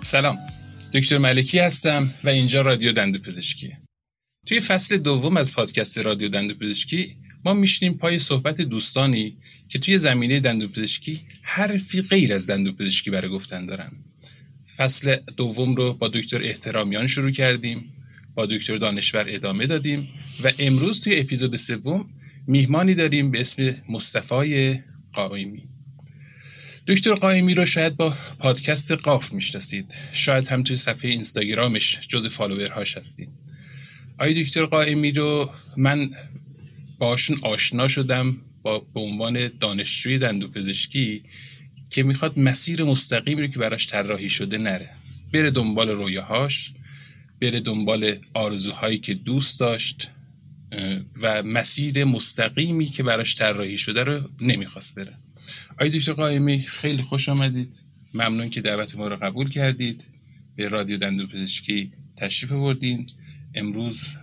سلام. دکتر ملکی هستم و اینجا رادیو دندو پزشکی. توی فصل دوم از پادکست رادیو دندو پزشکی ما میشنیم پای صحبت دوستانی که توی زمینه دندو پزشکی حرفی غیر از دندو پزشکی برای گفتن دارن. فصل دوم رو با دکتر احترامیان شروع کردیم با دکتر دانشور ادامه دادیم و امروز توی اپیزود سوم میهمانی داریم به اسم مصطفی قائمی. دکتر قائمی رو شاید با پادکست قاف می‌شناسید. شاید هم توی صفحه اینستاگرامش جز فالوورهاش هستید. آی دکتر قائمی رو من باشون آشنا شدم با به عنوان دانشجوی دندوپزشکی که می‌خواد مسیر مستقیمی رو که براش طراحی شده نره. بره دنبال رویاهاش بره دنبال آرزوهایی که دوست داشت و مسیر مستقیمی که براش طراحی شده رو نمی‌خواست بره. آقای دکتر قائمی خیلی خوش آمدید. ممنون که دعوت ما رو قبول کردید. به رادیو دندون پزشکی تشریف بردین امروز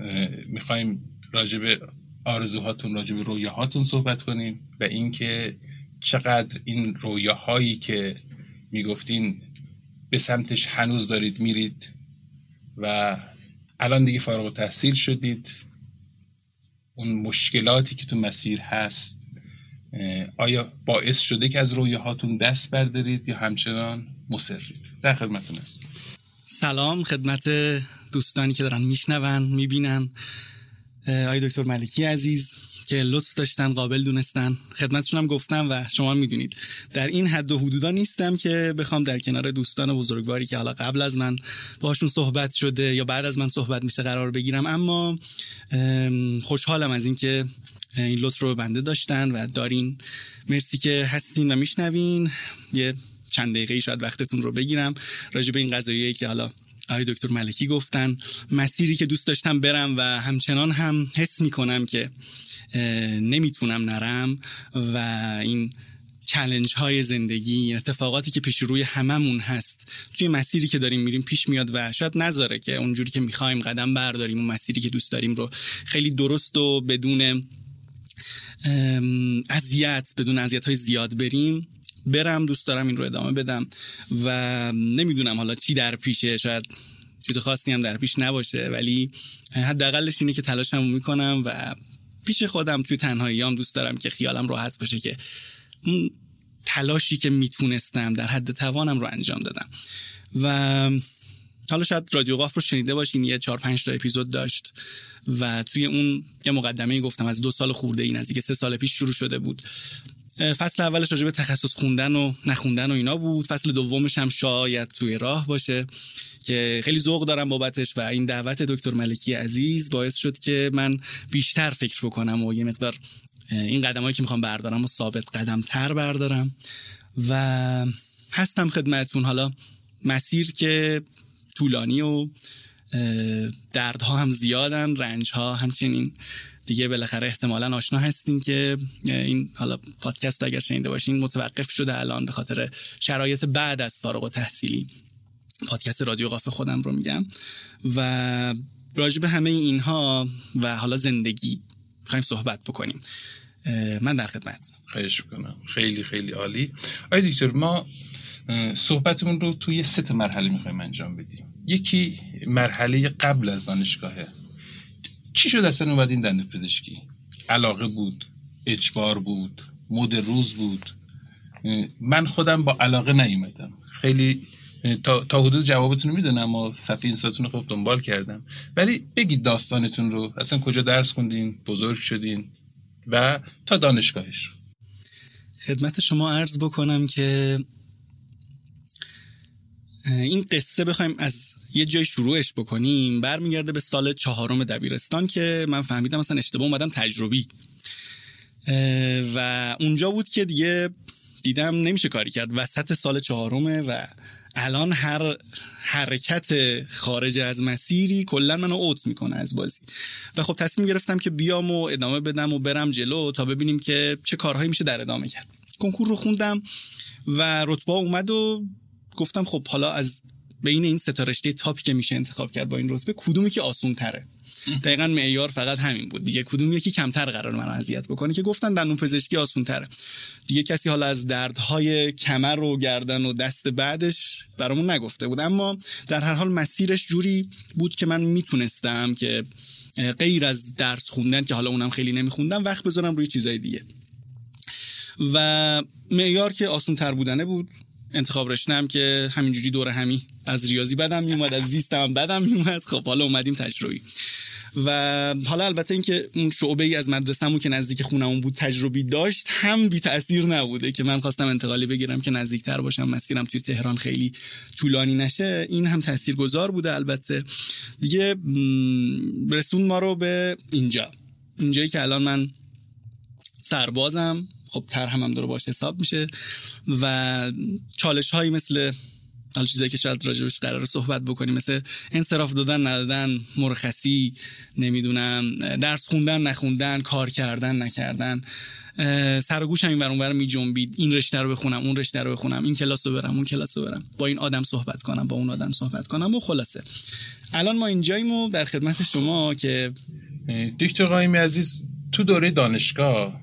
می‌خوایم راجع به آرزوهاتون راجع به رویاهاتون صحبت کنیم و اینکه چقدر این رویاهایی که می‌گفتین به سمتش هنوز دارید میرید و الان دیگه فارغ تحصیل شدید. اون مشکلاتی که تو مسیر هست آیا باعث شده که از رویاهاتون دست بردارید یا همچنان مصرید؟ در خدمتون است سلام خدمت دوستانی که دارن میشنون می‌بینن. آی دکتر ملکی عزیز که لطف داشتن قابل دونستن. خدمتشون هم گفتم و شما می‌دونید. در این حد و حدودا نیستم که بخوام در کنار دوستان بزرگواری که حالا قبل از من باشون صحبت شده یا بعد از من صحبت میشه قرار بگیرم. اما خوشحالم از اینکه این لطف رو بنده داشتن و دارین. مرسی که هستین و میشنوین. یه چند دقیقه شاید وقتتون رو بگیرم. راجع به این قضایی که حالا آقای دکتر ملکی گفتن مسیری که دوست داشتم برم و همچنان هم حس می‌کنم که نمی‌تونم نرم و این چلنج های زندگی اتفاقاتی که پیش روی هممون هست توی مسیری که داریم میریم پیش میاد و شاید نذاره که اونجوری که می‌خوایم قدم برداریم اون مسیری که دوست داریم رو خیلی درست و بدون اذیت بدون اذیت های زیاد بریم. برم دوست دارم این رو ادامه بدم و نمی‌دونم حالا چی در پیشه. شاید چیز خاصی هم در پیش نباشه ولی حداقلش اینه که تلاشم می‌کنم و پیش خودم توی تنهایی هم دوست دارم که خیالم راحت باشه که تلاشی که می‌تونستم در حد توانم رو انجام دادم. و حالا شاید رادیو قاف رو شنیده باشین یه چهار پنج تا اپیزود داشت و توی اون یه مقدمه گفتم از دو سال خورده این نزدیک سه سال پیش شروع شده بود. فصل اولش راجع به تخصص خوندن و نخوندن و اینا بود. فصل دومش هم شاید توی راه باشه که خیلی ذوق دارم بابتش و این دعوت دکتر ملکی عزیز باعث شد که من بیشتر فکر بکنم و یه مقدار این قدمایی که می‌خوام بردارم و ثابت قدم تر بردارم. و هستم خدمتون حالا مسیر که طولانی و دردها هم زیادن رنجها همچنین. دیگه بالاخره احتمالا آشنا هستین که این حالا پادکست اگر شنیده باشین متوقف شده الان به خاطر شرایط بعد از فارغ و تحصیلی پادکست رادیو قاف خودم رو میگم. و راجع همه اینها و حالا زندگی می‌خوایم صحبت بکنیم. من در خدمت خیلی خیلی عالی. آی دکتر ما صحبتمون رو توی سه مرحله می‌خوایم انجام بدیم. یکی مرحله قبل از دانشگاهه. چی شد اصلا اومدین دنده پزشکی؟ علاقه بود اجبار بود مد روز بود. من خودم با علاقه نیومدم. خیلی تا, تا حدود جوابتون رو می‌دونم و صفحه اینستاتون رو خب دنبال کردم. ولی بگید داستانتون رو. اصلا کجا درس خوندین؟ بزرگ شدین؟ و تا دانشگاهش. خدمت شما عرض بکنم که این قصه بخوایم از یه جای شروعش بکنیم. برمیگرده به سال چهارم دبیرستان که من فهمیدم مثلا اشتباه اومدم تجربی. و اونجا بود که دیگه دیدم نمیشه کاری کرد. وسط سال چهارمه و الان هر حرکت خارج از مسیری کلا منو اوت می‌کنه از بازی. و خب تصمیم گرفتم که بیام و ادامه بدم و برم جلو تا ببینیم که چه کارهایی میشه در ادامه کرد. کنکور رو خوندم و رتبه اومد و گفتم خب حالا از بین این ستا رشته تاپی که میشه انتخاب کرد با این رتبه کدومی که آسون تره دقیقا معیار فقط همین بود. دیگه کدوم یکی کمتر قرار من اذیت بکنه که گفتن دندون پزشکی آسون تره دیگه کسی حالا از دردهای کمر و گردن و دست بعدش برامون نگفته بود. اما در هر حال مسیرش جوری بود که من می‌تونستم که غیر از درس خوندن که حالا اونم خیلی نمیخوندم وقت بذارم روی چیزای دیگه. و معیار که آسون تر بودنه بود. انتخاب رشتم که همینجوری دور همی. از ریاضی بدم میومد از زیستم بدم میومد. خب حالا اومدیم تجربی. و حالا البته اینکه اون شعبه ای از مدرسه‌مون که نزدیک خونمون بود تجربی داشت هم بی تاثیر نبوده که من خواستم انتقالی بگیرم که نزدیکتر باشم مسیرم توی تهران خیلی طولانی نشه. این هم تاثیرگذار بوده البته. دیگه رسون ما رو به اینجا. اینجایی که الان من سربازم. خب تر هم, هم داره باش حساب میشه و چالش هایی مثل حالا چیزایی که شاید راجبش قرار صحبت بکنیم مثل انصراف دادن ندادن مرخصی نمی‌دونم درس خوندن نخوندن کار کردن نکردن سر و گوشم این برون برم می جنبید این رشته رو بخونم اون رشته رو بخونم این کلاس رو برم اون کلاس رو برم. با این آدم صحبت کنم با اون آدم صحبت کنم و خلاصه. الان ما اینجاییم و در خدمت شما که دکتر قایمی عزیز تو دوره دانشگاه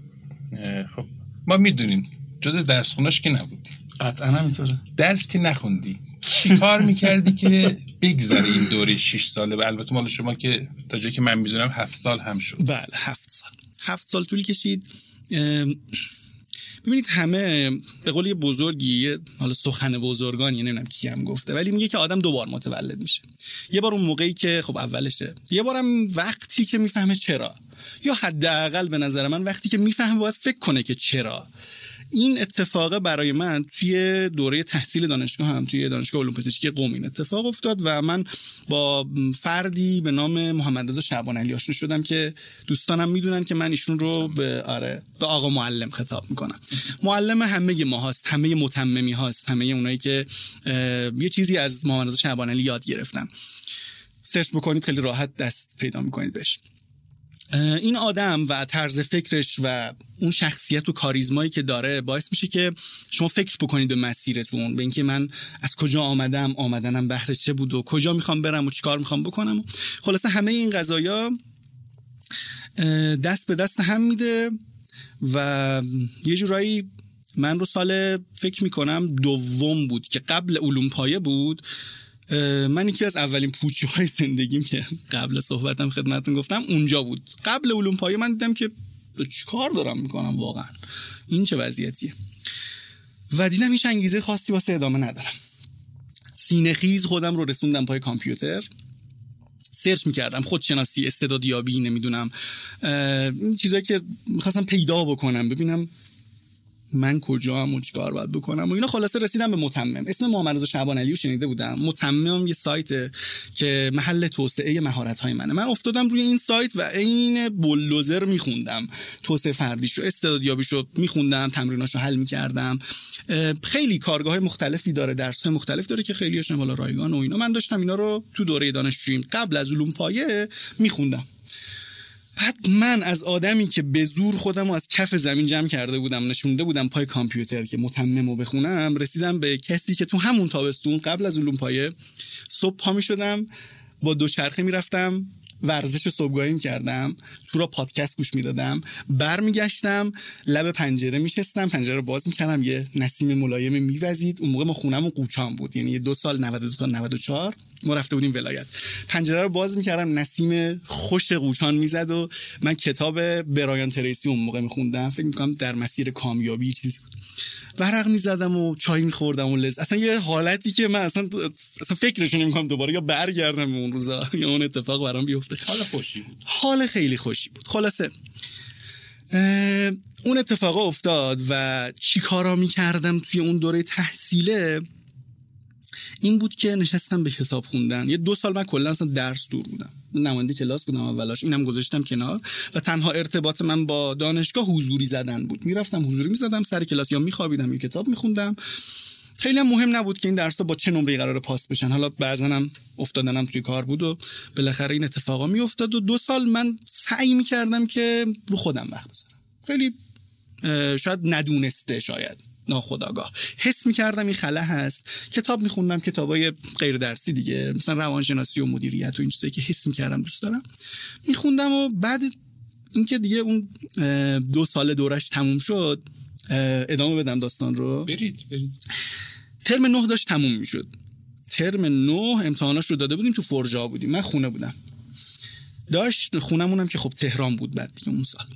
خب ما می‌دونیم. جز درس خوناش که نبودی قطعا همینطوره. درس که نخوندی. چی کار می‌کردی که بگذره این دوره 6 ساله؟ و البته مال شما که تا جایی که من می‌دونم هفت سال هم شد. بله هفت سال. هفت سال طول کشید. ببینید همه به قول یه بزرگی حالا سخن بزرگانی نمی‌دونم کی هم گفته ولی میگه که آدم دوبار متولد میشه. یه بار اون موقعی که خب اولشه. یه بارم وقتی که می‌فهمه چرا. یا حداقل به نظر من وقتی که می‌فهمه باید فکر کنه که چرا. این اتفاق برای من توی دوره تحصیل دانشگاه هم توی دانشگاه علوم پزشکی قم این اتفاق افتاد و من با فردی به نام محمد رضا شعبان علی آشنا شدم که دوستانم می‌دونن که من ایشون رو به آره به آقا معلم خطاب می‌کنم. معلم همه ما هاست همه متممی هاست همه اونایی که یه چیزی از محمد رضا شعبان علی یاد گرفتن. سرچ بکنید خیلی راحت دست پیدا می‌کنید بهش. این آدم و طرز فکرش و اون شخصیت و کاریزمایی که داره باعث میشه که شما فکر بکنید به مسیرتون به اینکه من از کجا آمدم آمدنم بهره چه بود و کجا می‌خوام برم و چیکار می‌خوام بکنم. خلاصه همه این قضايا دست به دست هم میده و یه جورایی من رو سال فکر می‌کنم دوم بود که قبل علوم پایه بود. من یکی از اولین پوچی های زندگیم که قبل صحبتم خدمتتون گفتم اونجا بود. قبل علوم پایه من دیدم که چیکار دارم می‌کنم واقعا. این چه وضعیتیه. و دیدم هیچ انگیزه خاصی واسه ادامه ندارم. سینه خیز خودم رو رسوندم پای کامپیوتر. سرچ می‌کردم خودشناسی استعدادیابی نمی‌دونم چیزایی که می‌خواستم پیدا بکنم ببینم من کجا هم و چیکار باید بکنم و اینا. خلاصه رسیدم به متمم. اسم محمد رضا شعبان علی رو شنیده بودم. متمم یه سایت که محل توسعه مهارت های منه. من افتادم روی این سایت و عین بولدوزر میخوندم. توسعه فردیش رو استعدادیابیش رو میخوندم تمریناشو حل می‌کردم. خیلی کارگاه مختلفی داره درس مختلف داره که خیلی بالا رایگان و اینا. من داشتم اینا رو تو دوره دانشجوییم قبل از علوم پایه میخوندم. بعد من از آدمی که به زور خودم رو از کف زمین جمع کرده بودم نشونده بودم پای کامپیوتر که متمم و بخونم رسیدم به کسی که تو همون تابستون قبل از علوم پایه صبح پا می شدم با دوچرخه می‌رفتم. ورزش صبحگاهی کردم تو را پادکست گوش می‌دادم برمیگشتم لب پنجره میشستم پنجره رو باز می‌کردم یه نسیم ملایم میوزید. اون موقع ما خونم قوچان بود یعنی دو سال 92 تا 94 ما رفته بودیم ولایت. پنجره رو باز می‌کردم نسیم خوش قوچان می‌زد و من کتاب برایان تریسی اون موقع میخوندم. فکر می‌کنم در مسیر کامیابی چیزی بود. ورق می‌زدم و چای میخوردم و لز اصلا یه حالتی که من اصلا اصلا فکرش نمی‌کنم دوباره یا برگردم اون روزا یا اون اتفاق برام بیفته. حال خوشی بود. حال خیلی خوشی بود. خلاصه اون اتفاق افتاد و چی کارا می‌کردم توی اون دوره تحصیله؟ این بود که نشستم به کتاب خوندن. یه دو سال من کلا اصلا درس دور بودم. نماینده کلاس بودم اولاش اینم گذاشتم کنار. و تنها ارتباط من با دانشگاه حضوری زدن بود. می‌رفتم حضوری می‌زدم سر کلاس. یا میخوابیدم یا کتاب میخوندم. خیلی هم مهم نبود که این درس با چه نمره قرار پاس بشن. حالا بعضا هم افتادنم توی کار بود و بالاخره این اتفاقا میافتاد و دو سال من سعی می‌کردم که رو خودم وقت بذارم. خیلی شاید ندونسته شاید. ناخداگاه حس می‌کردم این خلا هست. کتاب میخوندم کتابای غیر درسی دیگه. مثلا روانشناسی و مدیریت و این چیزایی که حس می‌کردم دوست دارم. میخوندم و بعد اینکه دیگه اون دو سال دورش تموم شد ادامه بدم داستان رو. برید برید. ترم نه داشت تموم می‌شد. ترم نه امتحاناش رو داده بودیم تو فرجا بودیم. من خونه بودم. داشت خونمونم که خب تهران بود بعد دیگه اون سال.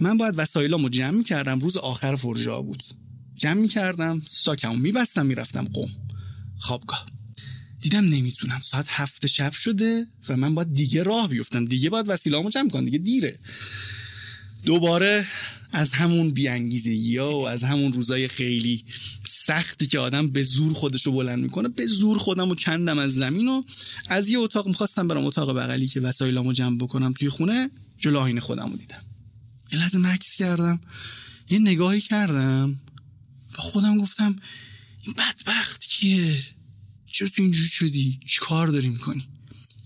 من باید وسایلامو جمع می‌کردم روز آخر فرجا بود. جمع می‌کردم ساکمو میبستم می‌رفتم قوم خوابگاه دیدم نمی‌تونم. ساعت هفت شب شده و من باید دیگه راه بیفتم. دیگه باید وسیله‌امو جمع کنم دیگه دیره. دوباره از همون بیانگیزگی ها و از همون روزای خیلی سختی که آدم به زور خودش رو بلند می‌کنه به زور خودم رو کندم از زمین و از یه اتاق می‌خواستم برم اتاق بغلی که وسایلامو جمع بکنم توی خونه جلو آینه خودم رو دیدم. یه لحظه مکس کردم. یه نگاهی کردم. با خودم گفتم این بدبخت کیه؟ چرا تو اینجور شدی؟ چی کار داری می‌کنی؟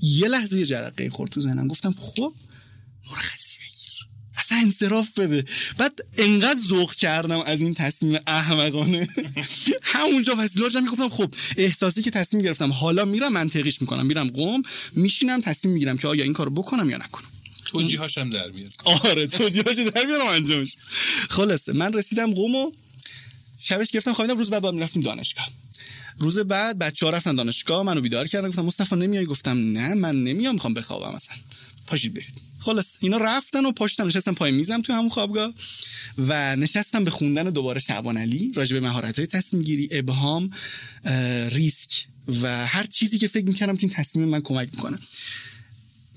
یه لحظه یه جرقه خورد تو ذهنم. گفتم خب مرخصی بگیر. اصلا انصراف بده. بعد انقدر ذوق کردم از این تصمیم احمقانه. همونجا وسیله می‌گفتم خب احساسی که تصمیم گرفتم. حالا میرم منطقیش می‌کنم. میرم قوم میشینم تصمیم می‌گیرم که آیا این کارو بکنم یا نکنم. توجیهاش هم در میاد. آره توجیهاش در میارم انجامش. خلاصه من رسیدم قوم و شبش گرفتم خوابیدم. روز بعد باید می‌رفتیم دانشگاه. روز بعد بچه ها رفتن دانشگاه منو بیدار کردن. گفتم مصطفی نمیای؟ گفتم نه من نمیام می‌خوام بخوابم مثلا پاشید برید. خلاص اینا رفتن و پاشتم نشستم پای میزم تو همون خوابگاه و نشستم به خوندن دوباره شعبان علی راجع به مهارت های تصمیم گیری ابهام ریسک و هر چیزی که فکر می‌کردم این تصمیم من کمک می‌کنه.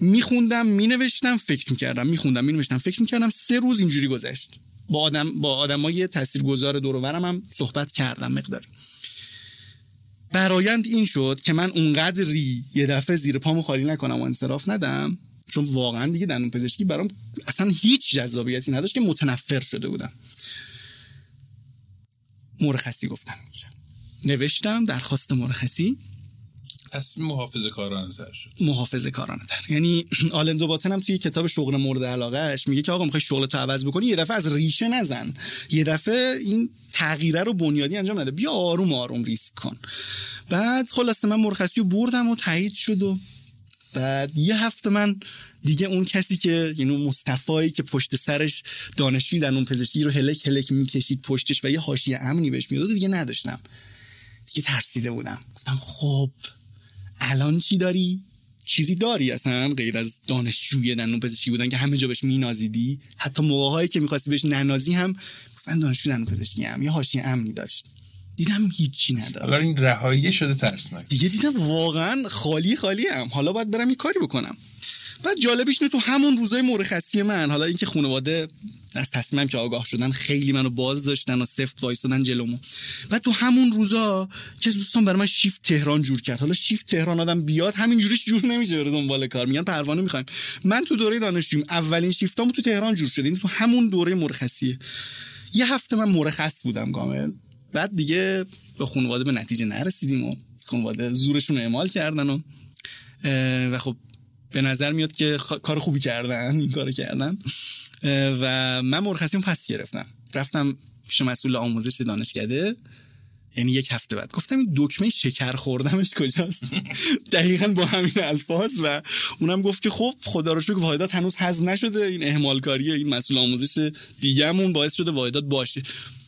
میخوندم مینوشتم فکر می‌کردم میخوندم مینوشتم فکر می‌کردم سه روز اینجوری گذشت. با آدم با آدمای تاثیرگذار دور و هم صحبت کردم مقداری برایند این شد که من اونقدری یه دفعه زیر پامو خالی نکنم و انصراف ندم چون واقعا دیگه دندون پزشکی برام اصلا هیچ جذابیتی نداشت که متنفر شده بودم. مرخصی گفتم. نوشتم درخواست مرخصی. تصمیم محافظه کارانه تر شد. محافظه کارانه تر. یعنی آلندو باتن هم توی کتاب شغل مورد علاقهش میگه که آقا می‌خوای شغل تو عوض بکنی یه دفعه از ریشه نزن. یه دفعه این تغییره رو بنیادی انجام نده. بیا آروم آروم ریسک کن. بعد خلاصه من مرخصی رو بردم و تایید شد و بعد یه هفته من دیگه اون کسی که یعنی اون مصطفایی که پشت سرش دانشجوی در اون پزشکی رو هلک هلک می‌کشید پشتش و یه حاشیه امنی بهش می‌داد دیگه نداشتم. دیگه ترسیده بودم. گفتم خب الان چی داری؟ چیزی داری اصلا غیر از دانشجوی دندون پزشکی بودن که همه جا بهش مینازیدی؟ حتی موقعهایی که می‌خواستی بهش ننازی هم من دانشجوی دندون پزشکی هم یه حاشیه امنی داشت. دیدم هیچی ندارم. حالا این رهایی شده ترسناک. دیگه دیدم واقعا خالی خالی هم. حالا باید برم یه کاری بکنم. بعد جالبیش تو همون روزای مرخصی من حالا اینکه خانواده از تصمیمم که آگاه شدن خیلی منو باز داشتن و سفت وایسادن جلومو. بعد تو همون روزا که دوستان برای من شیفت تهران جور کرد. حالا شیفت تهران آدم بیاد همین جوریش جور نمیشه بره دنبال کار. میگن پروانه می‌خوایم. من تو دوره دانشجویم. اولین شیفتامو تو تهران جور شد. تو همون دوره مرخصیه یه هفته من مرخص بودم کامل. بعد دیگه به خانواده به نتیجه نرسیدیم و خانواده زورشون اعمال کردن و و خب به نظر میاد که کار خوبی کردن این کار کردن. و من مرخصیم پس گرفتم. رفتم پیش مسئول آموزش دانشکده. یعنی یک هفته بعد. گفتم این دکمه شکر خوردمش کجاست؟ دقیقا با همین الفاظ و اونم گفت که خب خدا رو شکر واحدات هنوز حذف نشده. این اهمال کاری این مسئول آموزش دیگهمون باعث شده واحدات باشه.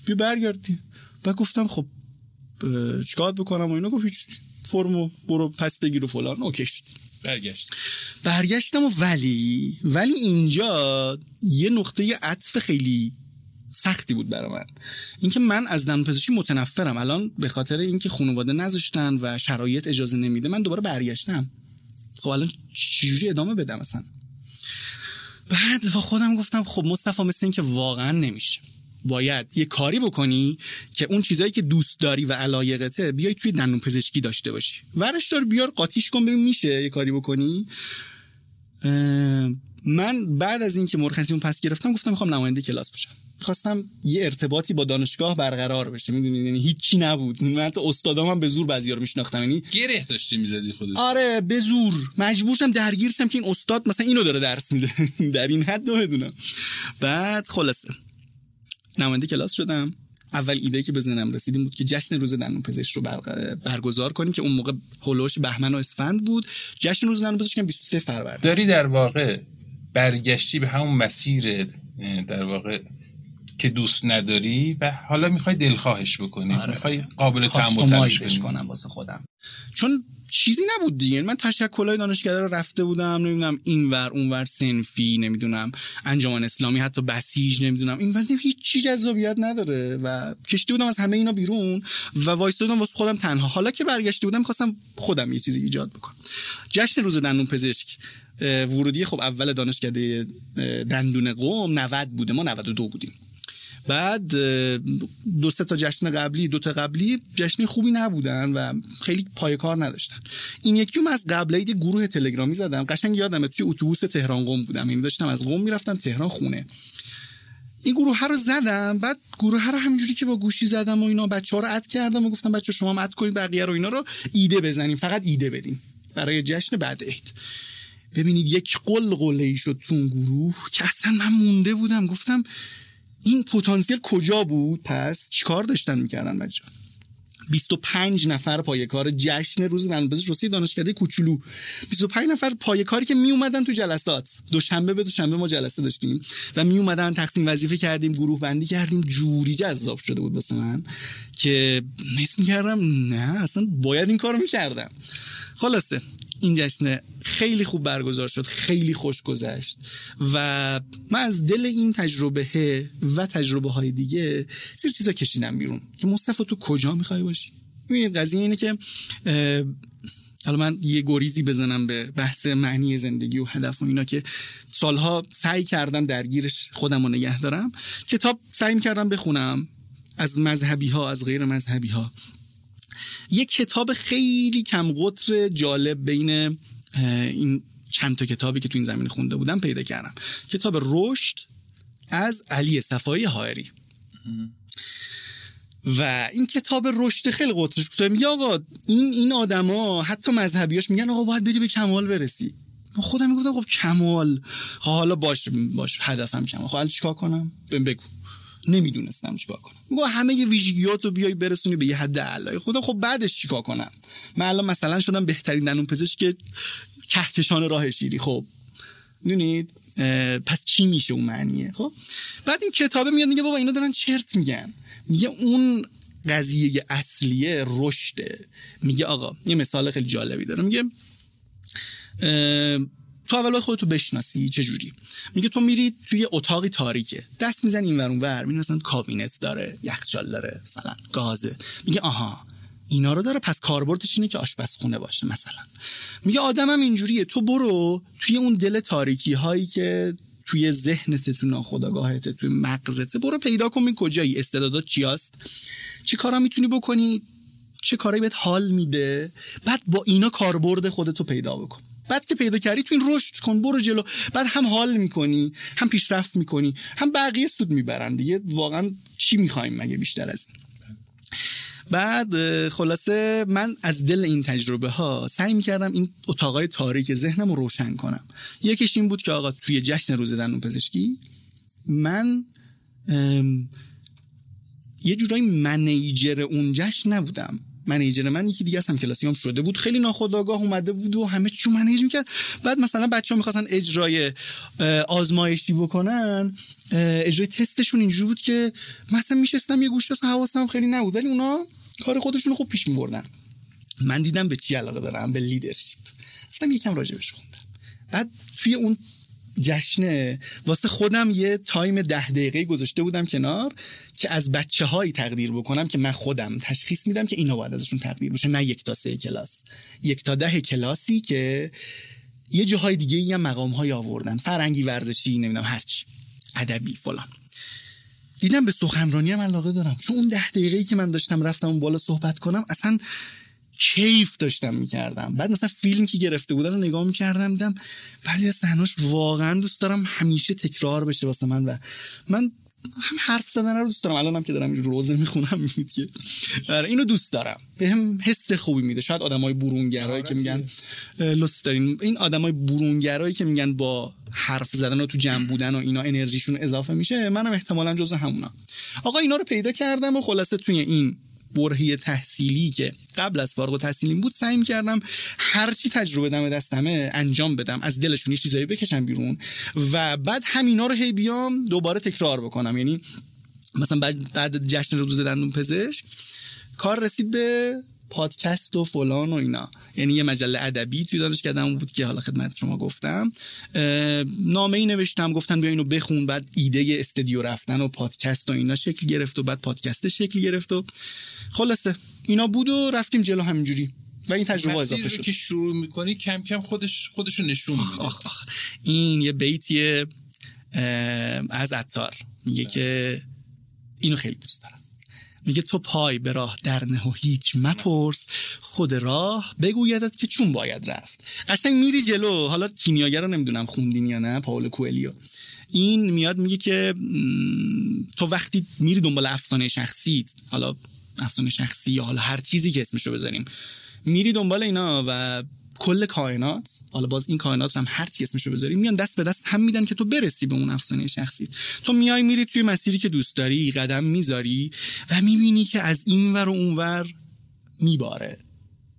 بیا برگردی و گفتم خب چیکار بکنم و اینا؟ گفت فرمو برو پس بگیر و فلان. اوکی شد. برگشت. برگشتم و ولی ولی اینجا یه نقطه عطف خیلی سختی بود برای من. اینکه من از دندون پزشکی متنفرم. الان به خاطر اینکه خانواده نذاشتن و شرایط اجازه نمیده من دوباره برگشتم. خب الان چجوری ادامه بدم اصلا؟ بعد با خودم گفتم خب مصطفی مثل اینکه واقعا نمیشه. باید یه کاری بکنی که اون چیزایی که دوست داری و علایقته بیای توی دندون پزشکی داشته باشی. ورش دار بیار قاطیش کن ببین میشه یه کاری بکنی. من بعد از اینکه مرخصیمو پس گرفتم گفتم می‌خوام نماینده کلاس باشم. خواستم یه ارتباطی با دانشگاه برقرار بشه. می‌دونید یعنی هیچی نبود. من حتی استادام هم به زور بعضیار میشناختم. یعنی گره داشتی می‌زدی خودت. آره به زور. مجبور شدم درگیر شم که این استاد مثلا اینو داره درس میده. در این حد بدونم. بعد خلاصه. نماینده کلاس شدم. اول ایده که بزنم رسیدیم بود که جشن روز دندون پزشک رو برگزار کنیم که اون موقع هولوش بهمن و اسفند بود. جشن روز دندون پزشک 23 فروردین. داری در واقع برگشتی به همون مسیر در واقع که دوست نداری و حالا می‌خوای دلخواهش بکنی. آره. می‌خوای قابل تحمل کنم واسه خودم. چون چیزی نبود دیگه. من تشکلای دانشکده رو رفته بودم نمی‌دونم اینور اونور سنفی نمی‌دونم انجمن اسلامی حتی بسیج نمی‌دونم اینور. هیچ چی جذابیت نداره و کشته بودم از همه اینا بیرون و وایستادم واسه خودم تنها. حالا که برگشته بودم خواستم خودم یه چیزی ایجاد بکنم. جشن روز دندون پزشک ورودی خب اول دانشکده دندون قوم 90 بوده. ما 92 بودیم. بعد دو سه تا جشن قبلی دو تا قبلی جشن خوبی نبودن و خیلی پای کار نداشتن. این یکی از قبل عید گروه تلگرامی زدم. قشنگ یادمه توی اتوبوس تهران قم بودم. یعنی داشتم از قم می‌رفتم تهران خونه. این گروه ها رو زدم. بعد گروه ها رو همینجوری که با گوشی زدم و اینا بچه ها رو اد کردم و گفتم بچه شما اد کنید بقیه رو اینا رو ایده بزنیم. فقط ایده بدیم برای جشن بعد عید. ببینید یک قل قله ای شد تو گروه که اصلا من مونده بودم. گفتم این پتانسیل کجا بود؟ پس چیکار داشتن می‌کردن بچه 25 نفر پای کار جشن روز دندونپزشک روسی دانشکده کوچولو. 25 نفر پای کاری که می اومدن تو جلسات. دوشنبه به دوشنبه ما جلسه داشتیم و می اومدن تقسیم وظیفه کردیم گروه بندی کردیم. جوری جذاب شده بود واسه من که نس می‌کردم نه اصلا باید این کارو می‌کردم. خلاصه این جشن خیلی خوب برگزار شد خیلی خوش گذشت و من از دل این تجربه و تجربه های دیگه سیر چیزا کشیدم بیرون که مصطفی تو کجا می‌خوای باشی؟ ببینید قضیه اینه که حالا من یه گریزی بزنم به بحث معنی زندگی و هدف و اینا که سالها سعی کردم درگیرش خودم رو نگه دارم کتاب سعی کردم بخونم از مذهبی ها از غیر مذهبی ها یک کتاب خیلی کم قطر جالب بین این چند تا کتابی که تو این زمین خونده بودم پیدا کردم. کتاب رشد از علی صفایی هایری و این کتاب رشد خیلی قطرش کوتاه میگه آقا این این آدما حتی مذهبیاش میگن آقا باید بدی به کمال برسی. خودم می‌گفتم خب کمال. خب حالا باش باش هدفم کمال. خب چیکار کنم؟ بگو. نمی‌دونستم چیکار کنم. میگم همه ویژگیات رو بیای برسونی به یه حد اعلای خدا خب بعدش چیکار کنم؟ من الان مثلا شدم بهترین دندون پزشک که کهکشان راه شیری خب می‌دونید؟ پس چی میشه اون معنیه؟ خب بعد این کتابه میاد میگه بابا اینا دارن چرت میگن. میگه اون قضیه اصلیه رشده. میگه آقا یه مثال خیلی جالبی داره. میگه تو اول خودتو بشناسی چه جوری میگه تو میری توی اتاقی تاریکه دست می‌زنی این ور ور می مثلا کابینت داره یخچال داره مثلا گازه. میگه آها اینا رو داره پس کاربردش اینه که آشپزخونه باشه مثلا. میگه آدمم اینجوریه تو برو توی اون دل تاریکی هایی که توی ذهنت تو ناخودآگاهت توی مغزت. برو پیدا کن این کجایی استعدادات چی هست چی کارا می‌تونی بکنی؟ چه کاری بهت حال میده؟ بعد با اینا کاربرد خودتو پیدا بکن. بعد که پیدا کردی تو این رشد کن برو جلو. بعد هم حال می‌کنی هم پیشرفت می‌کنی هم بقیه سود می‌برن دیگه. واقعا چی می‌خوایم مگه بیشتر از بعد خلاصه من از دل این تجربه ها سعی می‌کردم این اتاقای تاریک ذهنم رو روشن کنم. یکیش این بود که آقا توی جشن روز دندون پزشکی من یه جورایی منیجر اون جشن نبودم. منیجر من یکی دیگه هم کلاسیام شده بود. خیلی ناخودآگاه اومده بود و همه چی منیج می‌کرد. بعد مثلا بچه ها می‌خواستن اجرای آزمایشی بکنن. اجرای تستشون اینجوری بود که مثلا میشستم یه گوشه حواسم خیلی نبود. ولی اونا کار خودشون خوب پیش میبردن. من دیدم به چی علاقه دارم؟ به leadership گفتم یکم راجبش خوندم. بعد توی اون جشنه. واسه خودم یه time ده دقیقه گذاشته بودم کنار که از بچه هایی تقدیر بکنم که من خودم تشخیص میدم که اینا باید ازشون تقدیر بشه نه یک تا سه کلاس. یک تا ده کلاسی که یه جاهای دیگه یه مقام های آوردن. فرنگی ورزشی نمی‌دونم هرچی ادبی فلان. دیدم به سخنرانی هم علاقه دارم. چون اون ده دقیقه که من داشتم رفتم بالا صحبت کنم اصلا کیف داشتم می‌کردم. بعد مثلا فیلم که گرفته بودن رو نگاه می‌کردم دیدم بعضی از صحناش واقعا دوست دارم همیشه تکرار بشه واسه من و من هم حرف زدن رو دوست دارم. الانم که دارم روزه می‌خونم می‌بینید که. آره اینو دوست دارم. به هم حس خوبی میده. شاید آدمای برونگرایی که میگن لطف دارین. این آدمای برونگرایی که میگن با حرف زدن و تو جمع بودن و اینا انرژیشون اضافه میشه منم احتمالا جز همونم آقا اینا رو پیدا کردم و خلاصه توی این برهی تحصیلی که قبل از فارغ التحصیلیم بود سعی کردم هرچی تجربه دم دستمه انجام بدم از دلشون یه چیزایی بکشم بیرون و بعد همینا رو هی بیام دوباره تکرار بکنم. یعنی مثلا بعد بعد جشن روز دندون پزشک کار رسید به پادکست و فلان و اینا. یعنی یه مجله ادبی توی دانشکدهمون بود که حالا خدمت شما گفتم. نامه ای نوشتم گفتن بیا اینو بخون بعد ایده استدیو رفتن و پادکست و اینا شکل گرفت و بعد پادکست شکل گرفت و خلاصه. اینا بود و رفتیم جلو همینجوری. و این تجربه اضافه شد. که شروع می‌کنی کم کم خودش خودشو نشون میده. آخ آخ. این یه بیتیه از عطار. میگه که اینو خیلی دوست دارم. میگه تو پای به راه در نه و هیچ مپرس. خود راه بگویدت که چون باید رفت. قشنگ میری جلو. حالا کیمیاگر رو نمی‌دونم خوندین یا نه پاولو کوئلیو. این میاد میگه که تو وقتی میری دنبال افسانه شخصی حالا افسانه شخصی یا حالا هر چیزی که اسمشو بذاریم میری دنبال اینا و کل کائنات حالا باز این کائنات هم هر چی اسمشو بذاریم میان دست به دست هم میدن که تو برسی به اون افسانه شخصی. تو میای میری توی مسیری که دوست داری قدم می‌ذاری و می‌بینی که از این ور و اون ور میباره.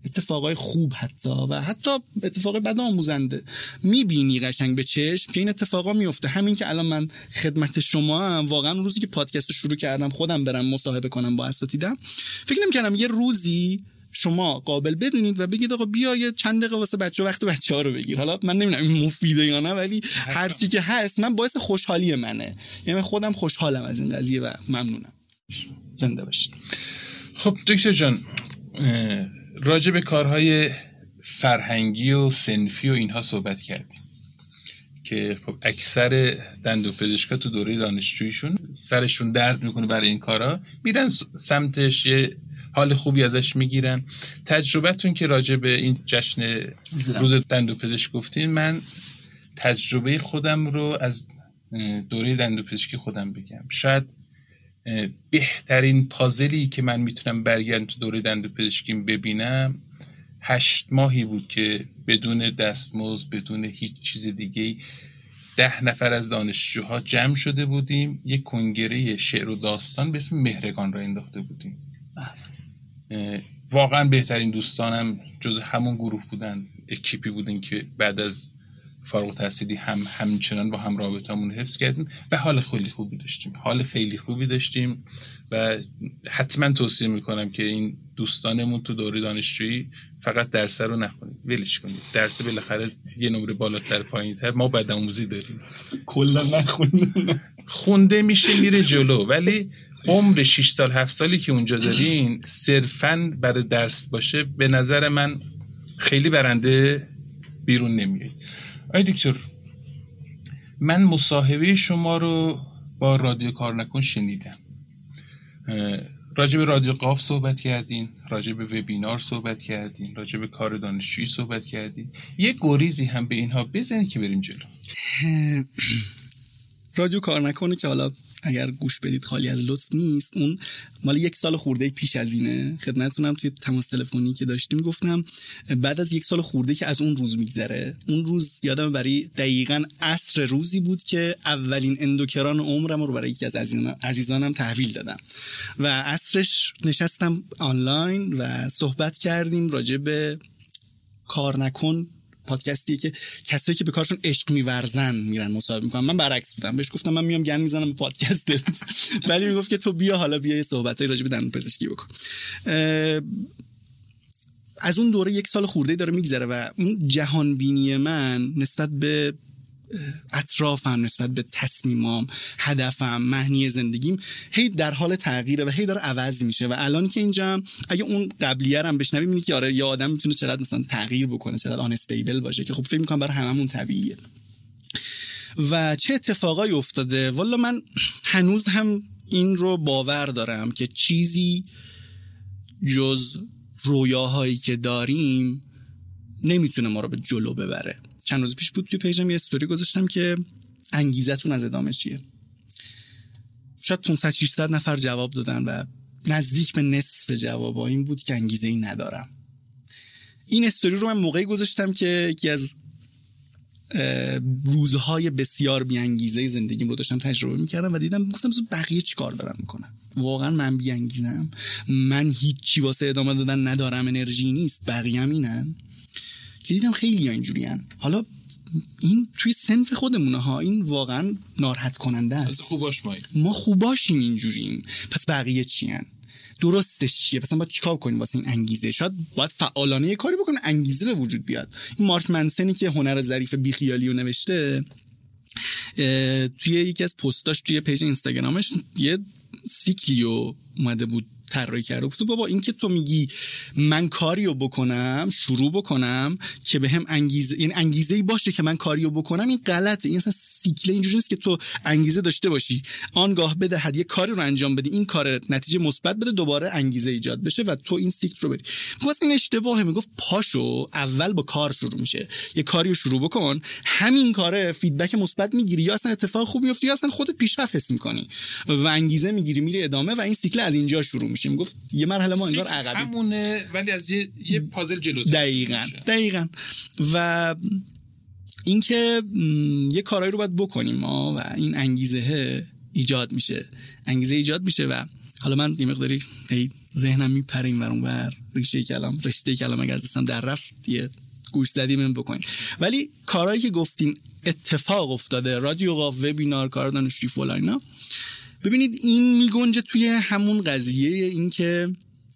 اتفاقای خوب حتی و حتی اتفاق بد آموزنده. می‌بینی قشنگ به چشم که این اتفاقا میفته همین که الان من خدمت شما هم واقعا روزی که پادکست رو شروع کردم خودم برم مصاحبه کنم با اساتیدم فکر نمی‌کردم یه روزی شما قابل بدونید و بگید آقا بیا یه چند دقیقه واسه بچه وقت بچه ها رو بگیر. حالا من نمی‌دونم این مفیده یا نه ولی هر چی که هست من باعث خوشحالی منه. یعنی خودم خوشحالم از این قضیه و ممنونم. زنده باشید. خب دکتر جان راجع به کارهای فرهنگی و سنفی و اینها صحبت کردیم که خب اکثر دندو پزشکا تو دوره دانشجوییشون سرشون درد می‌کنه برای این کارا. میرن سمتش یه حال خوبی ازش می‌گیرن. تجربتون که راجع به این جشن روز دندو پزشک گفتین من تجربه خودم رو از دوره دندو پزشکی خودم بگم. شاید بهترین پازلی که من می‌تونم برگردم تو دوره دندو پزشکیم ببینم هشت ماهی بود که بدون دستمزد بدون هیچ چیز دیگه ده نفر از دانشجوها جمع شده بودیم. یک کنگره شعر و داستان به اسم مهرگان را انداخته بودیم. واقعا بهترین دوستانم جز همون گروه بودن اکیپی بودن که بعد از فارغ تحصیلی هم همچنان با هم رابطمون حفظ کردیم و حال خیلی خوبی داشتیم. حال خیلی خوبی داشتیم و حتما توصیه می‌کنم که این دوستانمون تو دوره دانشجویی فقط درس رو نخونید. ولش کنید. درس بالاخره یه نمره بالاتر پایین تر ما بدآموزی داریم. کلا نخونده خونده میشه میره جلو. ولی عمر 6 سال 7 سالی که اونجا دارین صرفا برای درس باشه به نظر من خیلی برنده بیرون نمیاد آی دکتر من مصاحبه شما رو با رادیو کار نکن شنیدم راجع به رادیو قاف صحبت کردین راجع به وبینار صحبت کردین راجع به کار دانشجویی صحبت کردین. یه گریزی هم به اینها بزنید که بریم جلو. رادیو کار نکنه که حالا اگر گوش بدید خالی از لطف نیست اون مال یک سال خورده پیش از اینه. خدمتتونم توی تماس تلفنی که داشتیم گفتم بعد از یک سال خورده که از اون روز میگذره. اون روز یادم برای دقیقا عصر روزی بود که اولین اندوکران عمرم رو برای یکی از عزیزانم تحویل دادم. و عصرش نشستم آنلاین و صحبت کردیم راجع به کار نکن پادکستی که کسایی که به کارشون عشق میورزن میرن مصاحبه می‌کنن. من برعکس بودم. بهش گفتم من میام گن می‌زنم به پادکست. ولی می‌گفت که تو بیا حالا بیا یه صحبتای راجع به دندون پزشکی بکن. از اون دوره یک سال خورده داره میگذره و اون جهان بینی من نسبت به اطرافم نسبت به تصمیمام هدفم معنی زندگیم هی در حال تغییره و هی داره عوض میشه و الان که اینجا اگه اون قبلیه هم بشنوی می‌بینی که آره یه آدم می‌تونه چقدر مثلا تغییر بکنه چقدر آن استیبل باشه که خب فکر می‌کنم برای هممون طبیعیه. و چه اتفاقایی افتاده؟ والا من هنوز هم این رو باور دارم که چیزی جز رویاهایی که داریم نمی‌تونه ما رو به جلو ببره. چند روز پیش بود توی پیجم یه استوری گذاشتم که انگیزتون از ادامه چیه؟ شاید 500 600 نفر جواب دادن و نزدیک به نصف جواب این بود که انگیزه ای ندارم. این استوری رو من موقعی گذاشتم که یکی از روزهای بسیار بیانگیزه زندگیم رو داشتم تجربه می‌کردم و دیدم گفتم بقیه چی کار دارم می‌کنم؟ واقعا من بیانگیزم من هیچی واسه ادامه دادن ندارم انرژی نیست بقیه هم اینن. که دیدم خیلی اینجوری حالا این توی سنف خودمونه ها. این واقعا ناراحت کننده است. خوباش ما خوباشیم اینجوریم. پس بقیه چی هن؟ درستش چیه؟ مثلا باید چیکار کنیم واسه این انگیزه؟ شاید باید فعالانه یه کاری بکنه انگیزه به وجود بیاد. این مارک منسن ی که هنر ظریف بیخیالی رو نوشته توی یکی از پستاش توی page اینستاگرامش یه cycle یو اومده بود طراحی کرده. گفت بابا این که تو میگی من کاریو بکنم شروع بکنم که به هم انگیزه یعنی انگیزه ای باشه که من کاریو بکنم این غلطه. این اصلا cycle اینجوری نیست که تو انگیزه داشته باشی. آنگاه بدهد یه کاری رو انجام بدی این کار نتیجه مثبت بده دوباره انگیزه ایجاد بشه و تو این cycle رو بری. گفت این اشتباهه می‌گفت پاشو اول با کار شروع میشه. یه کاری رو شروع بکن همین کاره فیدبک مثبت می‌گیری یا اصلا اتفاق خوب میفته یا اصلا خودت پیشرفت حس می‌کنی. و انگیزه می‌گیری میری ادامه و این سیکل از اینجا شروع میشه. می‌گفت یه مرحله ما انگار عقبی همونه ولی از یه, یه پازل جلوتر دقیقاً دقیقاً. و اینکه یه کارایی رو باید بکنیم ما و این انگیزه ایجاد میشه. انگیزه ایجاد میشه و حالا من یه مقداری ذهنم میپره این ورون بر ریشه کلام رشته کلام اگه از دستم در رفت یه گوش زدیم بکنیم ولی کارهایی که گفتین اتفاق افتاده رادیو قاف وبینار کار دانشجویی فلان ببینید این میگنجه توی همون قضیه این که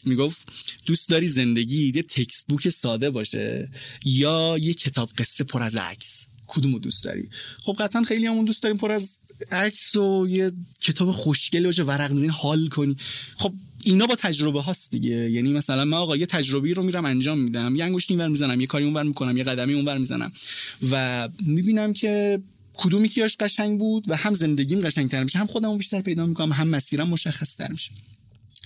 می‌گفت دوست داری زندگی یه تکست بوک ساده باشه یا یه کتاب قصه پر از عکس؟ کدومو دوست داری؟ خب قطعا خیلی همون دوست داریم پر از عکس و یه کتاب خوشگلی باشه ورق می‌زنی حال کنی. خب اینا با تجربه هاست دیگه. یعنی مثلا من آقا یه تجربی رو میرم انجام میدم. یه انگشت اینور می‌زنم یه کاری اونور می‌کنم یه قدمی اونور می‌زنم و می‌بینم که کدومی کیاش قشنگ بود و هم زندگیم قشنگتر میشه هم خودمو بیشتر پیدا می‌کنم هم مسیرم مشخص تر میشه.